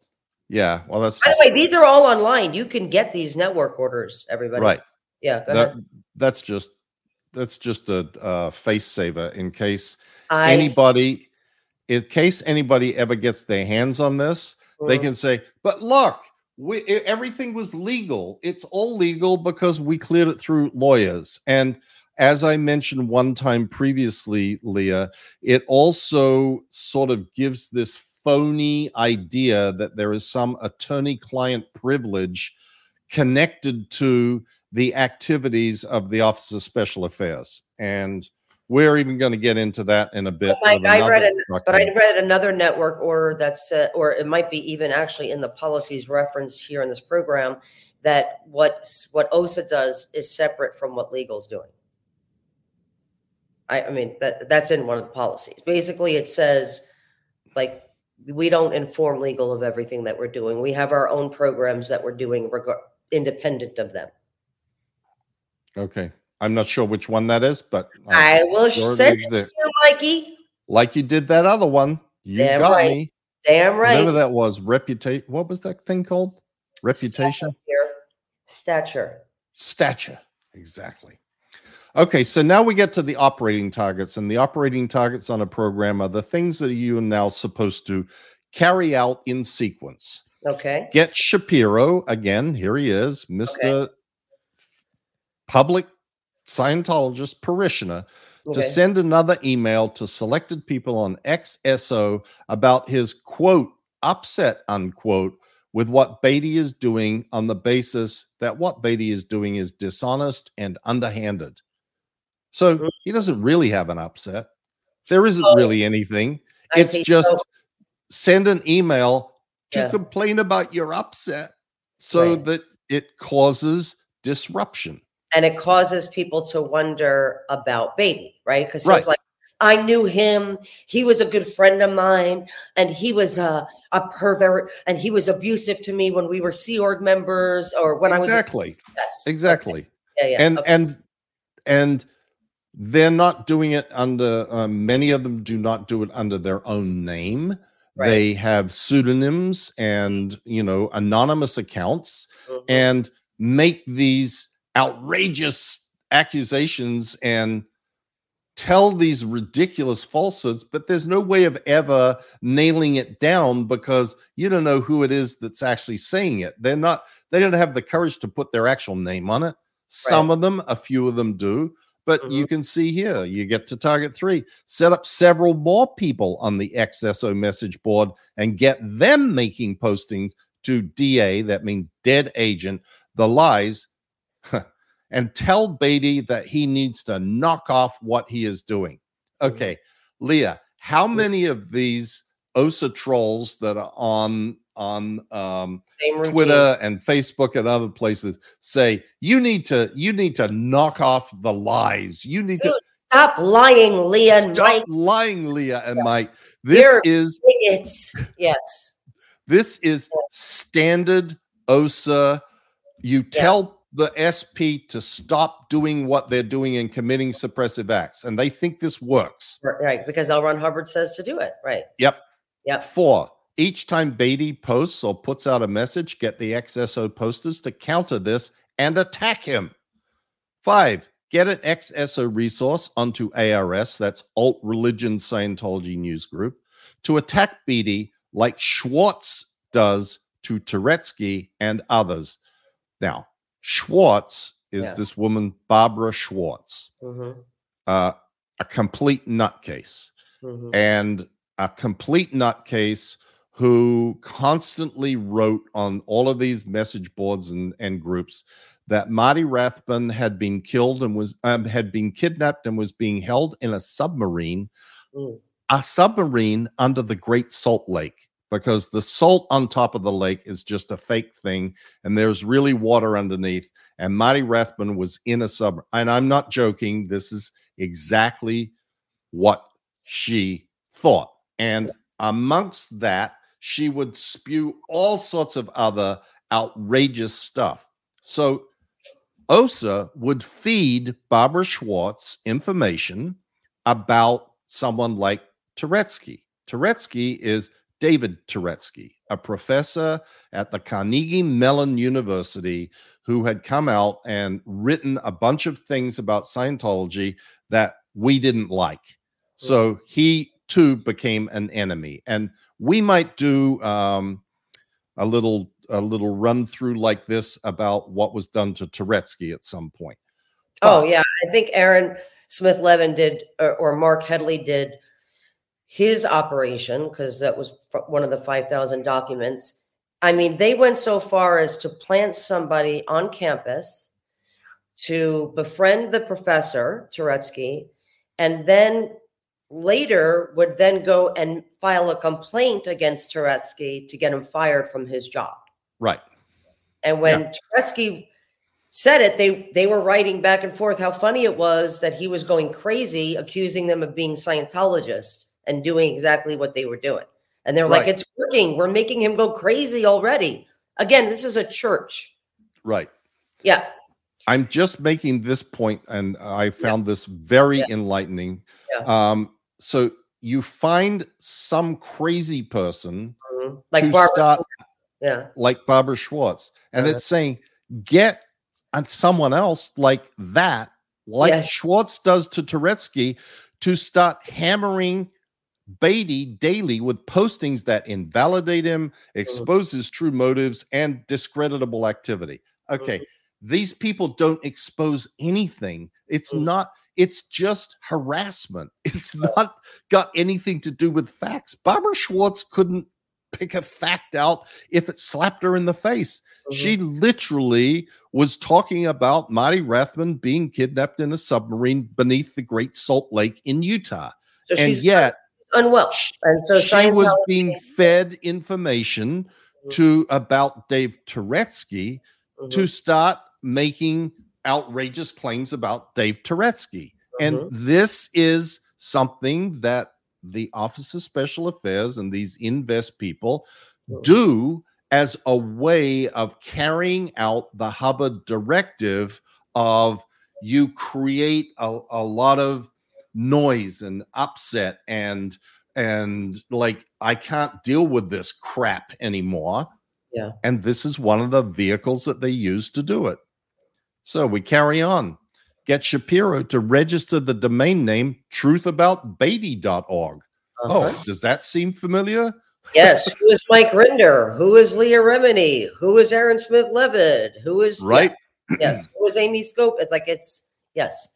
Yeah. Well, that's By the way, these are all online. You can get these network orders, everybody. right. Yeah. Go That, that's just that's just a uh, face saver in case I anybody in case anybody ever gets their hands on this they Mm. can say, but look, we, e- everything was legal. It's all legal because we cleared it through lawyers. And as I mentioned one time previously, Leah, it also sort of gives this phony idea that there is some attorney client privilege connected to the activities of the Office of Special Affairs. And we're even going to get into that in a bit. I read it, But I read another network order that said, or it might be even actually in the policies referenced here in this program, that what what OSA does is separate from what legal's doing. I, I mean that that's in one of the policies. Basically, it says like we don't inform legal of everything that we're doing. We have our own programs that we're doing reg- independent of them. Okay. I'm not sure which one that is, but uh, I will send it to you, Mikey. like you did that other one. You Damn got right. me. Damn right. Whatever that was, reputation. What was that thing called? Reputation. Stature. stature. Exactly. Okay, so now we get to the operating targets, and the operating targets on a program are the things that you are now supposed to carry out in sequence. Okay. Get Shapiro again. Here he is, Mister Public Scientologist parishioner Okay. to send another email to selected people on XSO about his quote upset unquote with what Beatty is doing on the basis that what Beatty is doing is dishonest and underhanded. So Mhm. he doesn't really have an upset. There isn't Oh, really anything. I It's just So- send an email to Yeah. complain about your upset so Right. that it causes disruption. And it causes people to wonder about baby, right? Because Right. he's like, I knew him. He was a good friend of mine, and he was a a pervert, and he was abusive to me when we were Sea Org members, or when I was exactly. yes, Exactly. yeah, yeah, and okay. and and they're not doing it under um, many of them do not do it under their own name Right. they have pseudonyms and you know anonymous accounts Mhm. and make these outrageous accusations and tell these ridiculous falsehoods but there's no way of ever nailing it down because you don't know who it is that's actually saying it. They're not they don't have the courage to put their actual name on it. Some of them a few of them do but you mm-hmm. can see here you get to target three. Set up several more people on the xso message board and get them making postings to da that means dead agent the lies (laughs) and tell Beatty that he needs to knock off what he is doing. Okay, Leah, how many of these OSA trolls that are on on um, Twitter and Facebook and other places say you need to you need to knock off the lies. You need to Stop lying, Leah stop Mike. lying, Leah and Mike. This You're- is Idiots. Yes. This is standard OSA. You tell the SP to stop doing what they're doing and committing suppressive acts, and they think this works. Right. Because L. Ron Hubbard says to do it. Right. Yep. Yep. Four, each time Beatty posts or puts out a message, get the XSO posters to counter this and attack him. Five, get an XSO resource onto ARS, that's Alt Religion Scientology News Group, to attack Beatty like Schwartz does to Touretzky and others. Now, Schwartz is Yeah. this woman, Barbara Schwartz, Mm-hmm. uh, a complete nutcase Mm-hmm. and a complete nutcase who constantly wrote on all of these message boards and, and groups that Marty Rathbun had been killed and was um, had been kidnapped and was being held in a submarine, Mm. a submarine under the Great Salt Lake, because the salt on top of the lake is just a fake thing, and there's really water underneath. And Marty Rathbun was in a sub, and I'm not joking. This is exactly what she thought. And amongst that, she would spew all sorts of other outrageous stuff. So OSA would feed Barbara Schwartz information about someone like Touretzky. Touretzky is David Touretzky, a professor at the Carnegie Mellon University who had come out and written a bunch of things about Scientology that we didn't like. So he too became an enemy. And we might do um, a little a little run through like this about what was done to Touretzky at some point. Oh yeah, I think Aaron Smith Levin did, or, or Mark Headley did his operation because that was f- one of the five thousand documents. I mean, they went so far as to plant somebody on campus to befriend the professor Touretzky, and then later would then go and file a complaint against Touretzky to get him fired from his job. Right. And when Touretzky said it, they they were writing back and forth how funny it was that he was going crazy, accusing them of being Scientologists and doing exactly what they were doing. And they're like, "It's working. We're making him go crazy already." Again, this is a church. Right. Yeah, I'm just making this point, and I found this very Yeah. enlightening. Yeah. Um, so you find some crazy person mhm. like Barbara. start yeah, like Barbara Schwartz, and Uh-huh. it's saying get on someone else like that, like Yes. Schwartz does to Touretzky, to start hammering Beatty daily with postings that invalidate him, Mm-hmm. expose his true motives, and discreditable activity. Okay, these people don't expose anything. It's not. It's just harassment. (laughs) It's not got anything to do with facts. Barbara Schwartz couldn't pick a fact out if it slapped her in the face. Mhm. She literally was talking about Marty Rathbun being kidnapped in a submarine beneath the Great Salt Lake in Utah. so and yet unwell, and so she was being fed information Mhm. to about Dave Touretzky Mhm, to start making outrageous claims about Dave Touretzky. And mhm. this is something that the Office of Special Affairs and these invest people Mhm. do as a way of carrying out the Hubbard directive of you create a, a lot of noise and upset and and like I can't deal with this crap anymore. Yeah. And this is one of the vehicles that they use to do it. So we carry on. Get Shapiro to register the domain name truthaboutbeatty.org. Uh-huh. Oh, does that seem familiar? yes. (laughs) Who is Mike Rinder? Who is Leah Remini? Who is Aaron Smith Levin? Who is yeah, Right. yes. Who is Amy Scobee? It's like it's yes.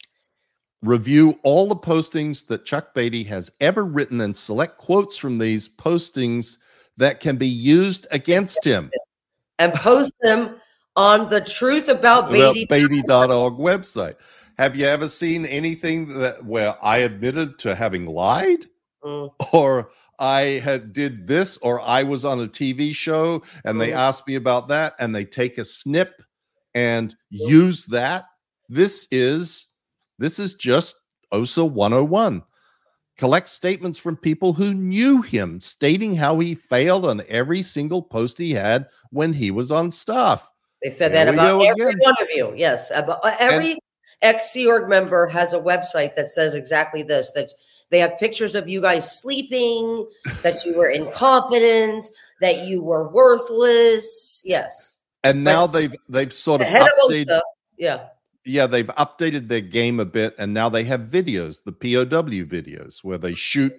Review all the postings that Chuck Beatty has ever written and select quotes from these postings that can be used against him. And post them on the truth about Beatty. Beatty.org website. Have you ever seen anything that where I admitted to having lied? Mm, or I had did this, or I was on a TV show and they Mhm. asked me about that, and they take a snip and use that. This is this is just OSA 101. Collect statements from people who knew him, stating how he failed on every single post he had when he was on staff. They said There that about every again. one of you. Yes. About uh, every ex Sea Org member has a website that says exactly this that they have pictures of you guys sleeping, that you were (laughs) incompetent, that you were worthless. Yes. And now But- they've they've sort of updated yeah. Yeah, they've updated their game a bit, and now they have videos, the POW videos, where they shoot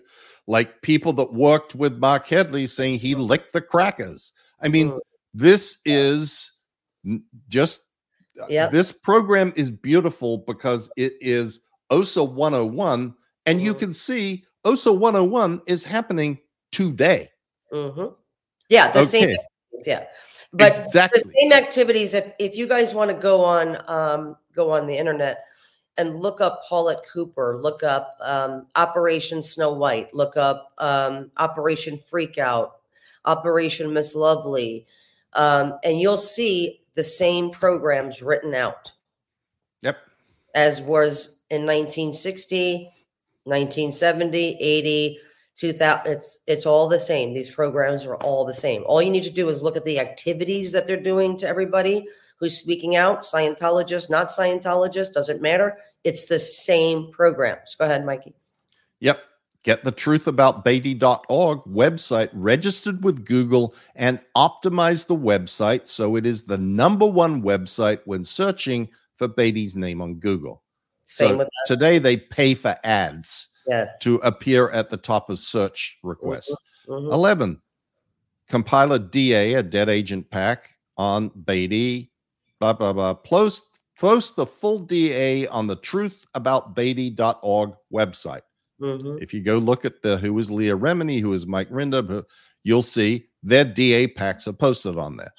like people that worked with Mark Headley saying he licked the crackers. I mean, this is just uh, Yep. this program is beautiful because it is OSA 101, and you Mhm. can see OSA 101 is happening today. hmm Yeah. The same. Yeah. But exactly. the same activities if if you guys want to go on um go on the internet and look up paulette cooper look up um operation snow white look up um operation freakout operation miss lovely um and you'll see the same programs written out Yep. as was in 1960 1970 80 2000 it's it's all the same. These programs are all the same. All you need to do is look at the activities that they're doing to everybody who's speaking out. Scientologist not scientologist doesn't matter. It's the same programs. Go ahead mikey. Yep. Get the truth about Beatty.org website registered with Google and optimize the website so it is the number one website when searching for Beatty's name on Google. same So with today they pay for ads yes to appear at the top of search requests. Mhm. 11. Compile a DA, a dead agent pack on Beatty, blah, blah, blah. Post, post the full DA on the truthaboutbeatty.org website. Mhm. If you go look at the who is Leah Remini, who is Mike Rinder, you'll see their DA packs are posted on there.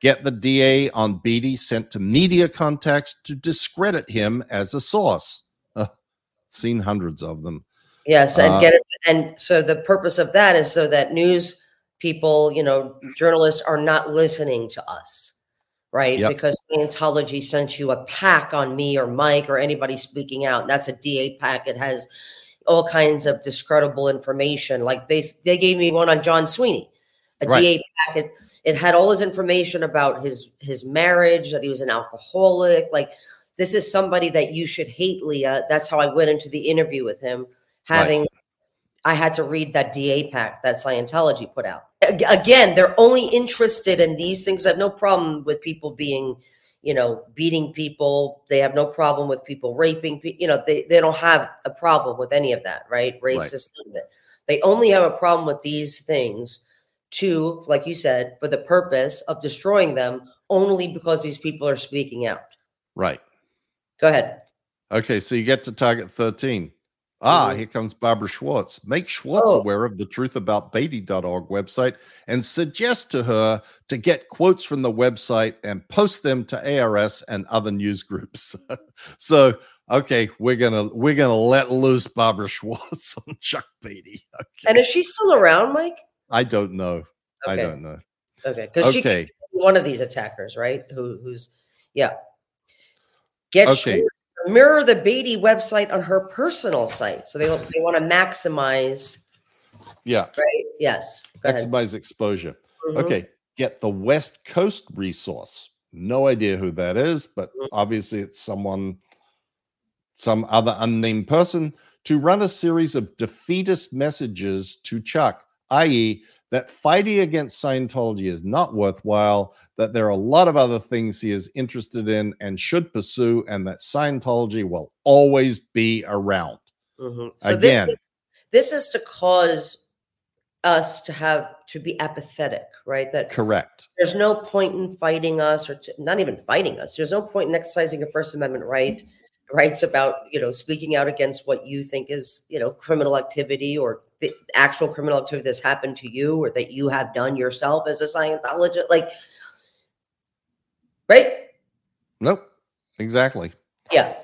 Get the DA on Beatty sent to media contacts to discredit him as a source. Uh, seen hundreds of them. Yes, and Uh, get it. And so the purpose of that is so that news people, you know, journalists are not listening to us, right? Yep. Because Scientology sent you a pack on me or Mike or anybody speaking out. That's a DA pack. It has all kinds of discreditable information. Like they they gave me one on John Sweeney, a Right. DA packet. It had all his information about his his marriage, that he was an alcoholic. Like this is somebody that you should hate, Leah. That's how I went into the interview with him having I had to read that DA pack that Scientology put out. Again, they're only interested in these things. I have no problem with people being, you know, beating people. They have no problem with people raping people. You know, they, they don't have a problem with any of that, right? Racist, it. They only have a problem with these things to, like you said, for the purpose of destroying them only because these people are speaking out. Right. Go ahead. Okay, so you get to target 13. Ah, Mhm. here comes Barbara Schwartz. Make Schwartz Oh. aware of the truth about truthaboutbeatty.org website and suggest to her to get quotes from the website and post them to ARS and other news groups. (laughs) so, okay, we're gonna we're gonna let loose Barbara Schwartz (laughs) on Chuck Beatty. Okay. And is she still around, Mike? I don't know. I don't know. Okay, because Okay. one of these attackers, right? Who who's yeah. Get Okay. Schwartz mirror the Beatty website on her personal site. So they want- they want to maximize, Yeah. right? Yes. Maximize exposure. Mhm. Okay, get the West Coast resource. No idea who that is, but Mhm. obviously it's someone, some other unnamed person, to run a series of defeatist messages to Chuck, i.e., that fighting against Scientology is not worthwhile, that there are a lot of other things he is interested in and should pursue, and that Scientology will always be around. Mhm. So Again. this is, this is to cause us to have to be apathetic, right? That Correct. there's no point in fighting us or to, not even fighting us. There's no point in exercising a First Amendment right, rights about you know speaking out against what you think is you know criminal activity or the actual criminal activity that's happened to you or that you have done yourself as a Scientologist, like right? Nope. Exactly. Yeah.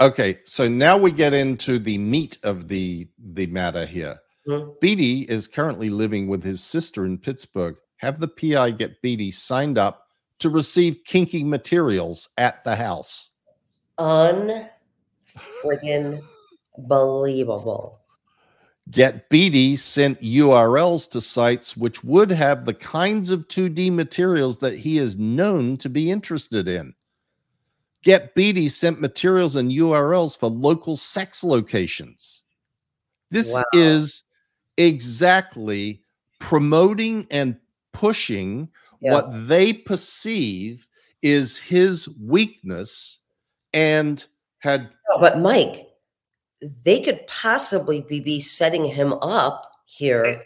Okay, so now we get into the meat of the the matter here. Mhm. Beatty is currently living with his sister in Pittsburgh. Have the PI get Beatty signed up to receive kinky materials at the house. Unfriggin' believable. Get Beatty sent URLs to sites which would have the kinds of 2D materials that he is known to be interested in. Get Beatty sent materials and URLs for local sex locations. This Wow. is exactly promoting and pushing Yeah. what they perceive is his weakness and had No, but Mike, they could possibly be, be setting him up here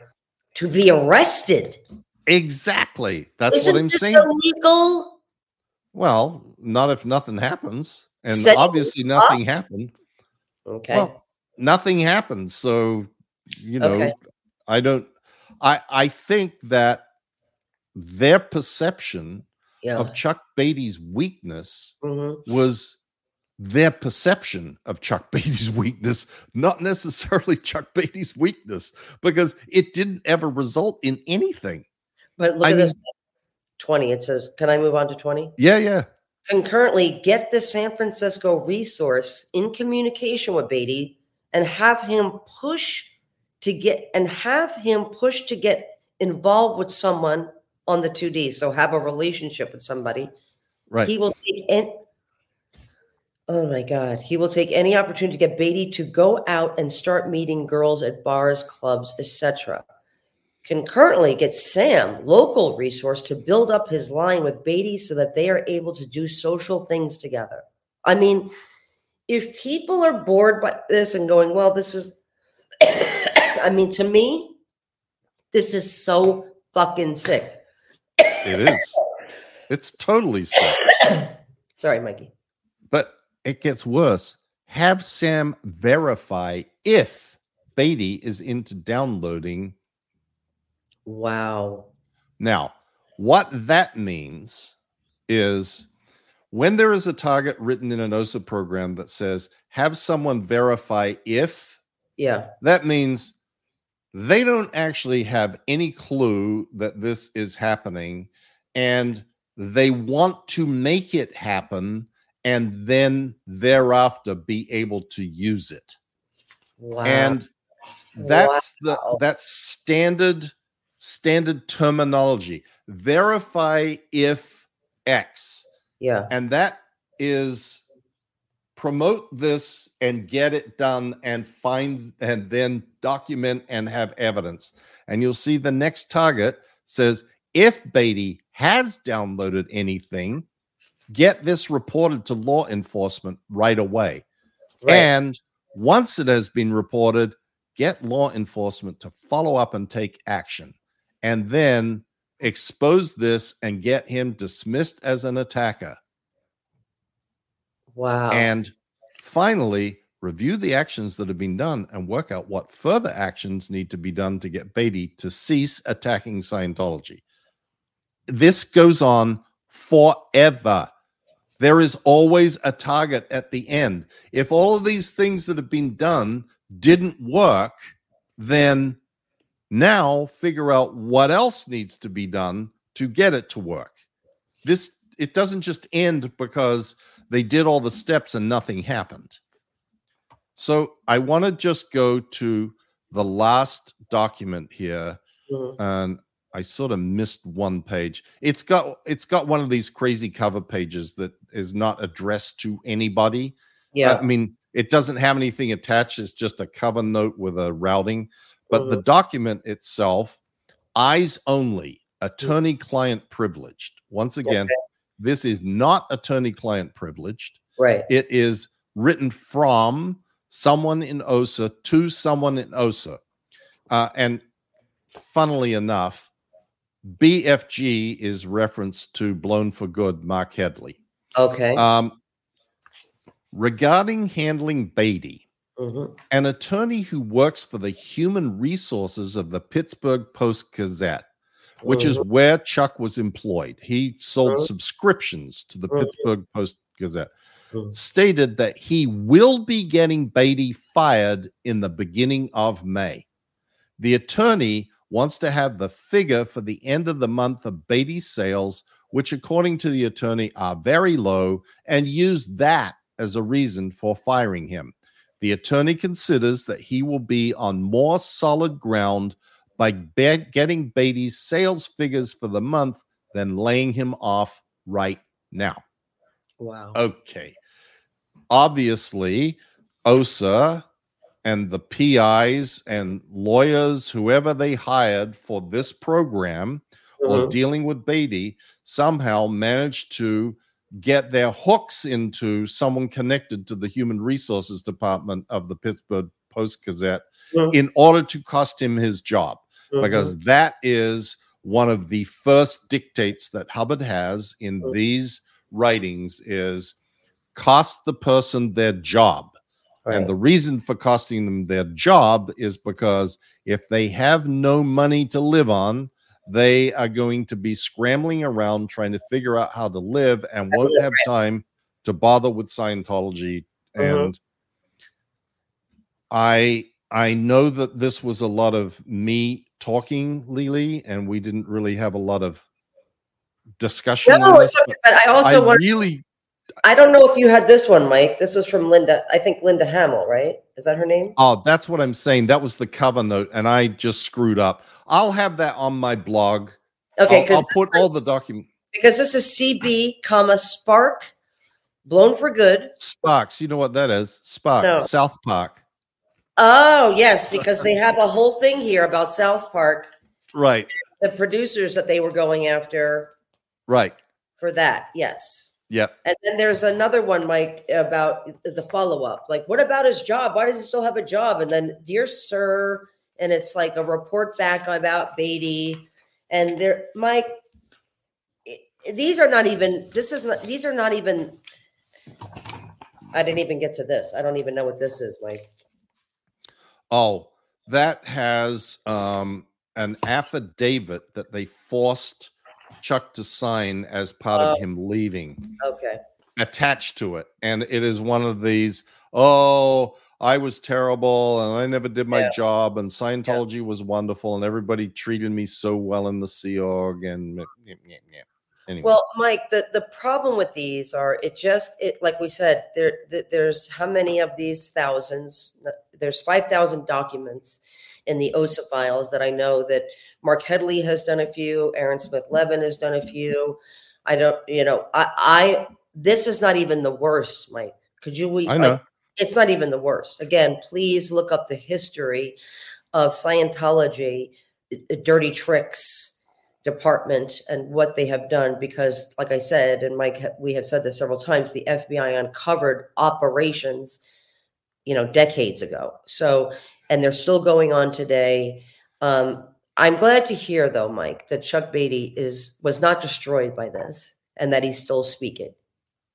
to be arrested. exactly that's Isn't what i'm this saying illegal? well not if nothing happens and Setting obviously nothing happened Okay. well nothing happened so you know Okay. i don't i i think that their perception yeah. of chuck beatty's weakness Mhm. was their perception of Chuck Beatty's (laughs) weakness, not necessarily Chuck Beatty's weakness, because it didn't ever result in anything. But look I at this 20. It says, can I move on to 20? Yeah, yeah. Concurrently, get the San Francisco resource in communication with Beatty and have him push to get and have him push to get involved with someone on the 2D. So have a relationship with somebody. Right. He will take any. Oh my God. He will take any opportunity to get Beatty to go out and start meeting girls at bars, clubs, etc. Concurrently, get Sam, local resource, to build up his line with Beatty so that they are able to do social things together. I mean, if people are bored by this and going, well, this is, (coughs) I mean, to me, this is so fucking sick. It is. It's totally sick. (coughs) Sorry, Mikey. But it gets worse. Have Sam verify if Beatty is into downloading. Wow. Now, what that means is when there is a target written in an OSA program that says, have someone verify if Yeah. that means they don't actually have any clue that this is happening and they want to make it happen and then thereafter be able to use it Wow. and that's Wow. the that's standard standard terminology verify if x yeah. and that is promote this and get it done and find and then document and have evidence and you'll see the next target says if beatty has downloaded anything get this reported to law enforcement right away Right. and once it has been reported get law enforcement to follow up and take action and then expose this and get him dismissed as an attacker wow. and finally review the actions that have been done and work out what further actions need to be done to get Beatty to cease attacking Scientology. This goes on forever. There is always a target at the end. If all of these things that have been done didn't work, then now figure out what else needs to be done to get it to work. This it doesn't just end because they did all the steps and nothing happened. So I want to just go to the last document here, mm-hmm. and I sort of missed one page. It's got it's got one of these crazy cover pages that is not addressed to anybody. Yeah, I mean it doesn't have anything attached. It's just a cover note with a routing, but mm-hmm. the document itself, eyes only, attorney-client privileged. Once again, okay. this is not attorney-client privileged. Right. It is written from someone in OSA to someone in OSA. Uh, and funnily enough, BFG is referenced to Blown for Good, Mark Headley. Okay. Um, regarding handling Beatty, mm-hmm. an attorney who works for the human resources of the Pittsburgh Post Gazette, which mm-hmm. is where Chuck was employed. He sold mm-hmm. subscriptions to the mm-hmm. Pittsburgh Post Gazette stated that he will be getting Beatty fired in the beginning of May. The attorney wants to have the figure for the end of the month of Beatty's sales, which, according to the attorney, are very low, and use that as a reason for firing him. The attorney considers that he will be on more solid ground by be- getting Beatty's sales figures for the month than laying him off right now. Wow. Okay obviously OSA and the PIs and lawyers, whoever they hired for this program or mm-hmm. dealing with Beatty, somehow managed to get their hooks into someone connected to the human resources department of the Pittsburgh Post Gazette mm-hmm. in order to cost him his job, mm-hmm. because that is one of the first dictates that Hubbard has in mm-hmm. these writings is cost the person their job. Right. And the reason for costing them their job is because if they have no money to live on, they are going to be scrambling around trying to figure out how to live and won't have time to bother with Scientology. Mm-hmm. And I I know that this was a lot of me talking, Lily, and we didn't really have a lot of discussion. No, this, okay, but I also I want really I don't know if you had this one, Mike. This was from Linda. I think Linda Hamel, right? Is that her name? Oh, that's what I'm saying. That was the cover note, and I just screwed up. I'll have that on my blog. Okay, I'll, I'll put all the document because this is CB, comma Spark, blown for good. Sparks. You know what that is? Spark. No. South Park. Oh yes, because they have a whole thing here about South Park. Right. The producers that they were going after. Right. For that, yes. Yep. And then there's another one, Mike, about the follow up. Like, what about his job? Why does he still have a job? And then, dear sir, and it's like a report back about Beatty. And there, Mike, these are not even, this is not, these are not even, I didn't even get to this. I don't even know what this is, Mike. Oh, that has um, an affidavit that they forced Chuck to sign as part of oh. him leaving. Okay. Attached to it. And it is one of these, oh, I was terrible and I never did my yeah. job and Scientology yeah. was wonderful and everybody treated me so well in the Sea Org and yeah, yeah. Anyway. Well, Mike, the, the problem with these are it just it like we said there there's how many of these thousands? There's five thousand documents in the OSA files that I know that Mark Headley has done a few. Aaron Smith Levin has done a few. I don't, you know, I, I this is not even the worst, Mike. Could you? we, I know. Like, it's not even the worst. Again, please look up the history of Scientology, dirty tricks department and what they have done because like i said and mike we have said this several times the fbi uncovered operations you know decades ago so and they're still going on today um, I'm glad to hear, though, Mike, that Chuck Beatty is was not destroyed by this and that he's still speaking.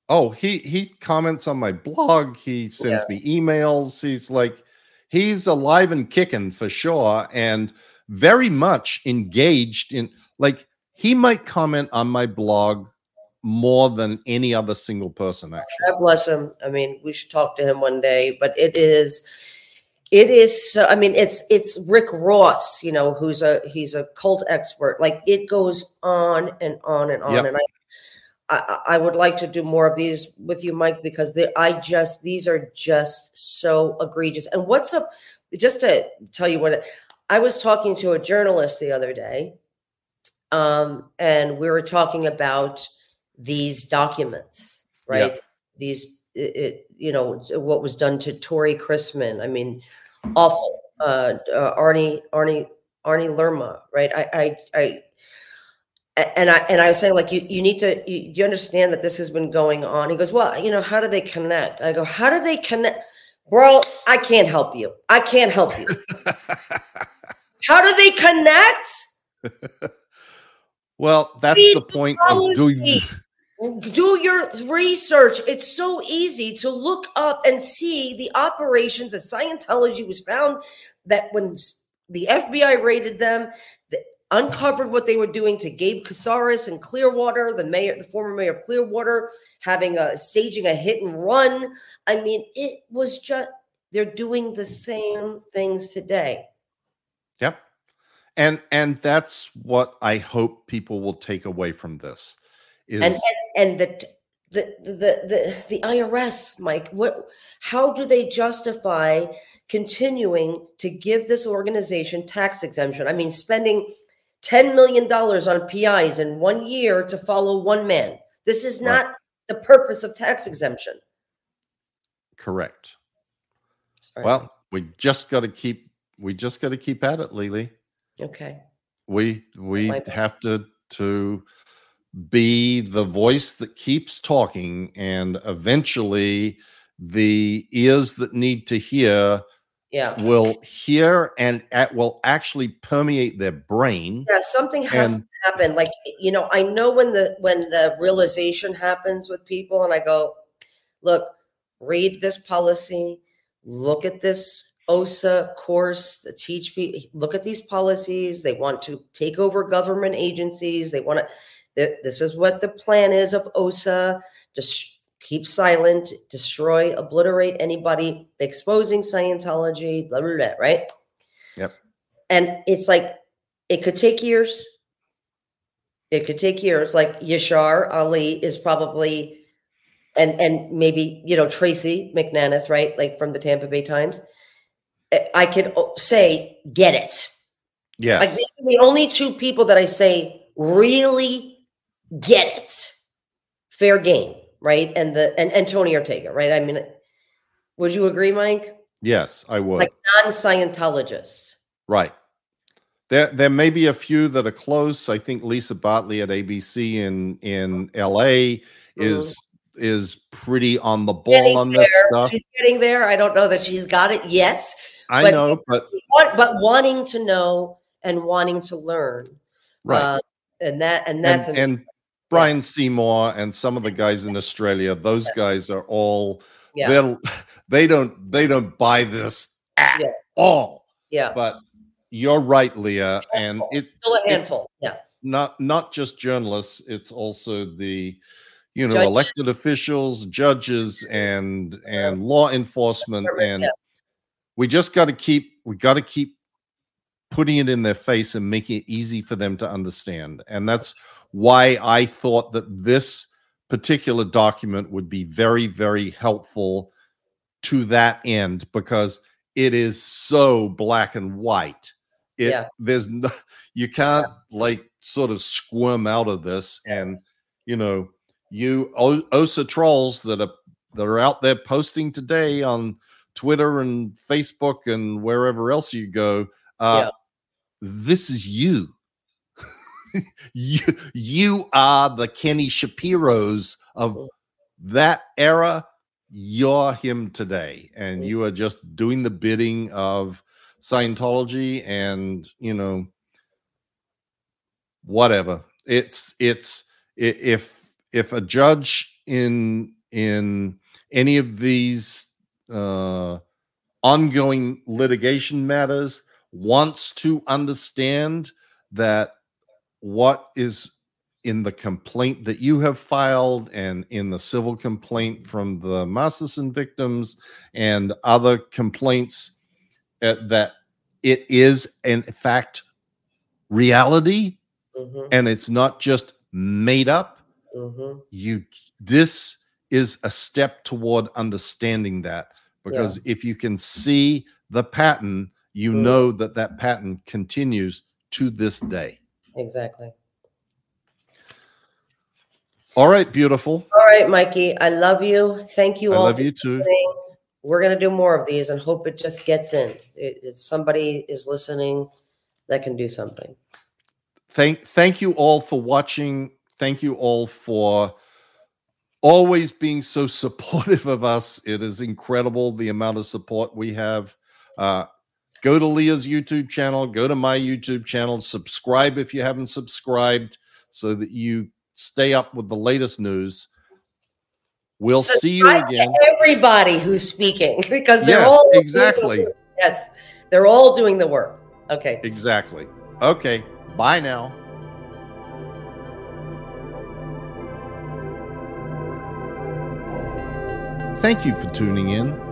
Oh, he he comments on my blog. He sends Yeah. me emails. He's like, he's alive and kicking for sure, and very much engaged in. Like, he might comment on my blog more than any other single person. Actually, God bless him. I mean, we should talk to him one day. But it is, it is. So, I mean, it's it's Rick Ross. You know, who's a he's a cult expert. Like it goes on and on and on. Yep. And I, I I would like to do more of these with you, Mike, because they, I just these are just so egregious. And what's up? Just to tell you what, I was talking to a journalist the other day, um, and we were talking about these documents, right? Yep. These, it, it, you know, what was done to Tory Christman. I mean, awful. Uh, uh, Arnie, Arnie, Arnie Lerma, right? I, I, and I and I was saying like you you need to you, do you understand that this has been going on? He goes, well, you know, how do they connect? I go, how do they connect, bro? I can't help you. I can't help you. (laughs) how do they connect? (laughs) well, that's Read the the point of doing. Do your research. It's so easy to look up and see the operations that Scientology was found that when the FBI raided them, uncovered what they were doing to Gabe Cazares in Clearwater, the mayor, the former mayor of Clearwater, having a staging a hit and run. I mean, it was just they're doing the same things today. Yep. And and that's what I hope people will take away from this is and and, the, the the the the IRS, Mike, what how do they justify continuing to give this organization tax exemption? I mean, spending ten million dollars on PIs in one year to follow one man. This is Right. not the purpose of tax exemption. correct. Sorry. Well, we just got to keep we just got to keep at it, Lily. okay, We we have to to be the voice that keeps talking and eventually the ears that need to hear yeah, will hear and at, will actually permeate their brain yeah. Something has And- to happen. Like you know, I know when the when the realization happens with people, and I go, look, read this policy, look at this OSA course, the teach people, look at these policies. They want to take over government agencies. They want to, th- this is what the plan is of OSA. Just keep silent, destroy, obliterate anybody exposing Scientology, blah, blah, blah, right? Yep. And it's like, it could take years. It could take years. Like Yashar Ali is probably and and maybe you know Tracey McManus, right? Like from the Tampa Bay Times. I- I could say get it. yes Like these are the only two people that I say really get it. Fair game, right? And the and, and Tony Ortega, right? I mean, would you agree, Mike? yes i would Like non-Scientologists. Right. There, there may be a few that are close. I think Lisa Bartley at ABC in in LA is is pretty on the ball Getting on this stuff. She's getting there. I don't know that she's got it yet, I but- know, but but, but wanting to know and wanting to learn. right. Uh, and that and that's and, and Bryan Seymour and some of the (laughs) guys in Australia, those guys are all yeah, they'll they don't they don't buy this at Yeah. all. yeah. But you're right, Leah, and it Still a it- handful. Yeah. not not just journalists it's also the you know Judges. elected officials judges and and law enforcement and Yes. we just got to keep we got to keep putting it in their face and making it easy for them to understand and that's why i thought that this particular document would be very very helpful to that end because it is so black and white it Yeah. there's no (laughs) you can't like sort of squirm out of this and you know you O- osa trolls that are that are out there posting today on twitter and facebook and wherever else you go uh Yeah. this is you (laughs) you you are the kenny shapiros of that era. You're him today. And you are just doing the bidding of scientology and you know whatever. It's it's if if a judge in in any of these uh, ongoing litigation matters wants to understand that what is in the complaint that you have filed and in the civil complaint from the Masterson victims and other complaints uh, that it is in fact reality? Mhm, and it's not just made up? Mhm. you this is a step toward understanding that. Because if you can see the pattern you Mhm. know that that pattern continues to this day Exactly. all right beautiful All right, Mikey. I love you. Thank you i all. love you too listening. We're gonna do more of these and hope it just gets in. It, it- somebody is listening that can do something. thank thank you all for watching thank you all for always being so (laughs) supportive of us it is incredible the amount of support we have uh go to leah's youtube channel go to my youtube channel subscribe if you haven't subscribed so that you stay up with the latest news we'll see you Subscribe again Everybody who's speaking (laughs) because they're yes all doing the exactly. Yes, they're all doing the work. Okay. exactly okay bye now Thank you for tuning in.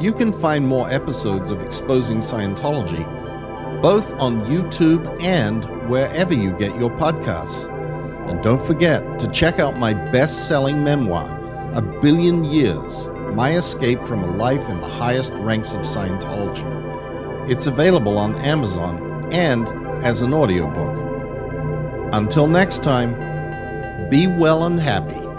You can find more episodes of Exposing Scientology both on YouTube and wherever you get your podcasts. And don't forget to check out my best selling memoir, A Billion Years My Escape from a Life in the Highest Ranks of Scientology. It's available on Amazon and as an audiobook. Until next time, be well and happy.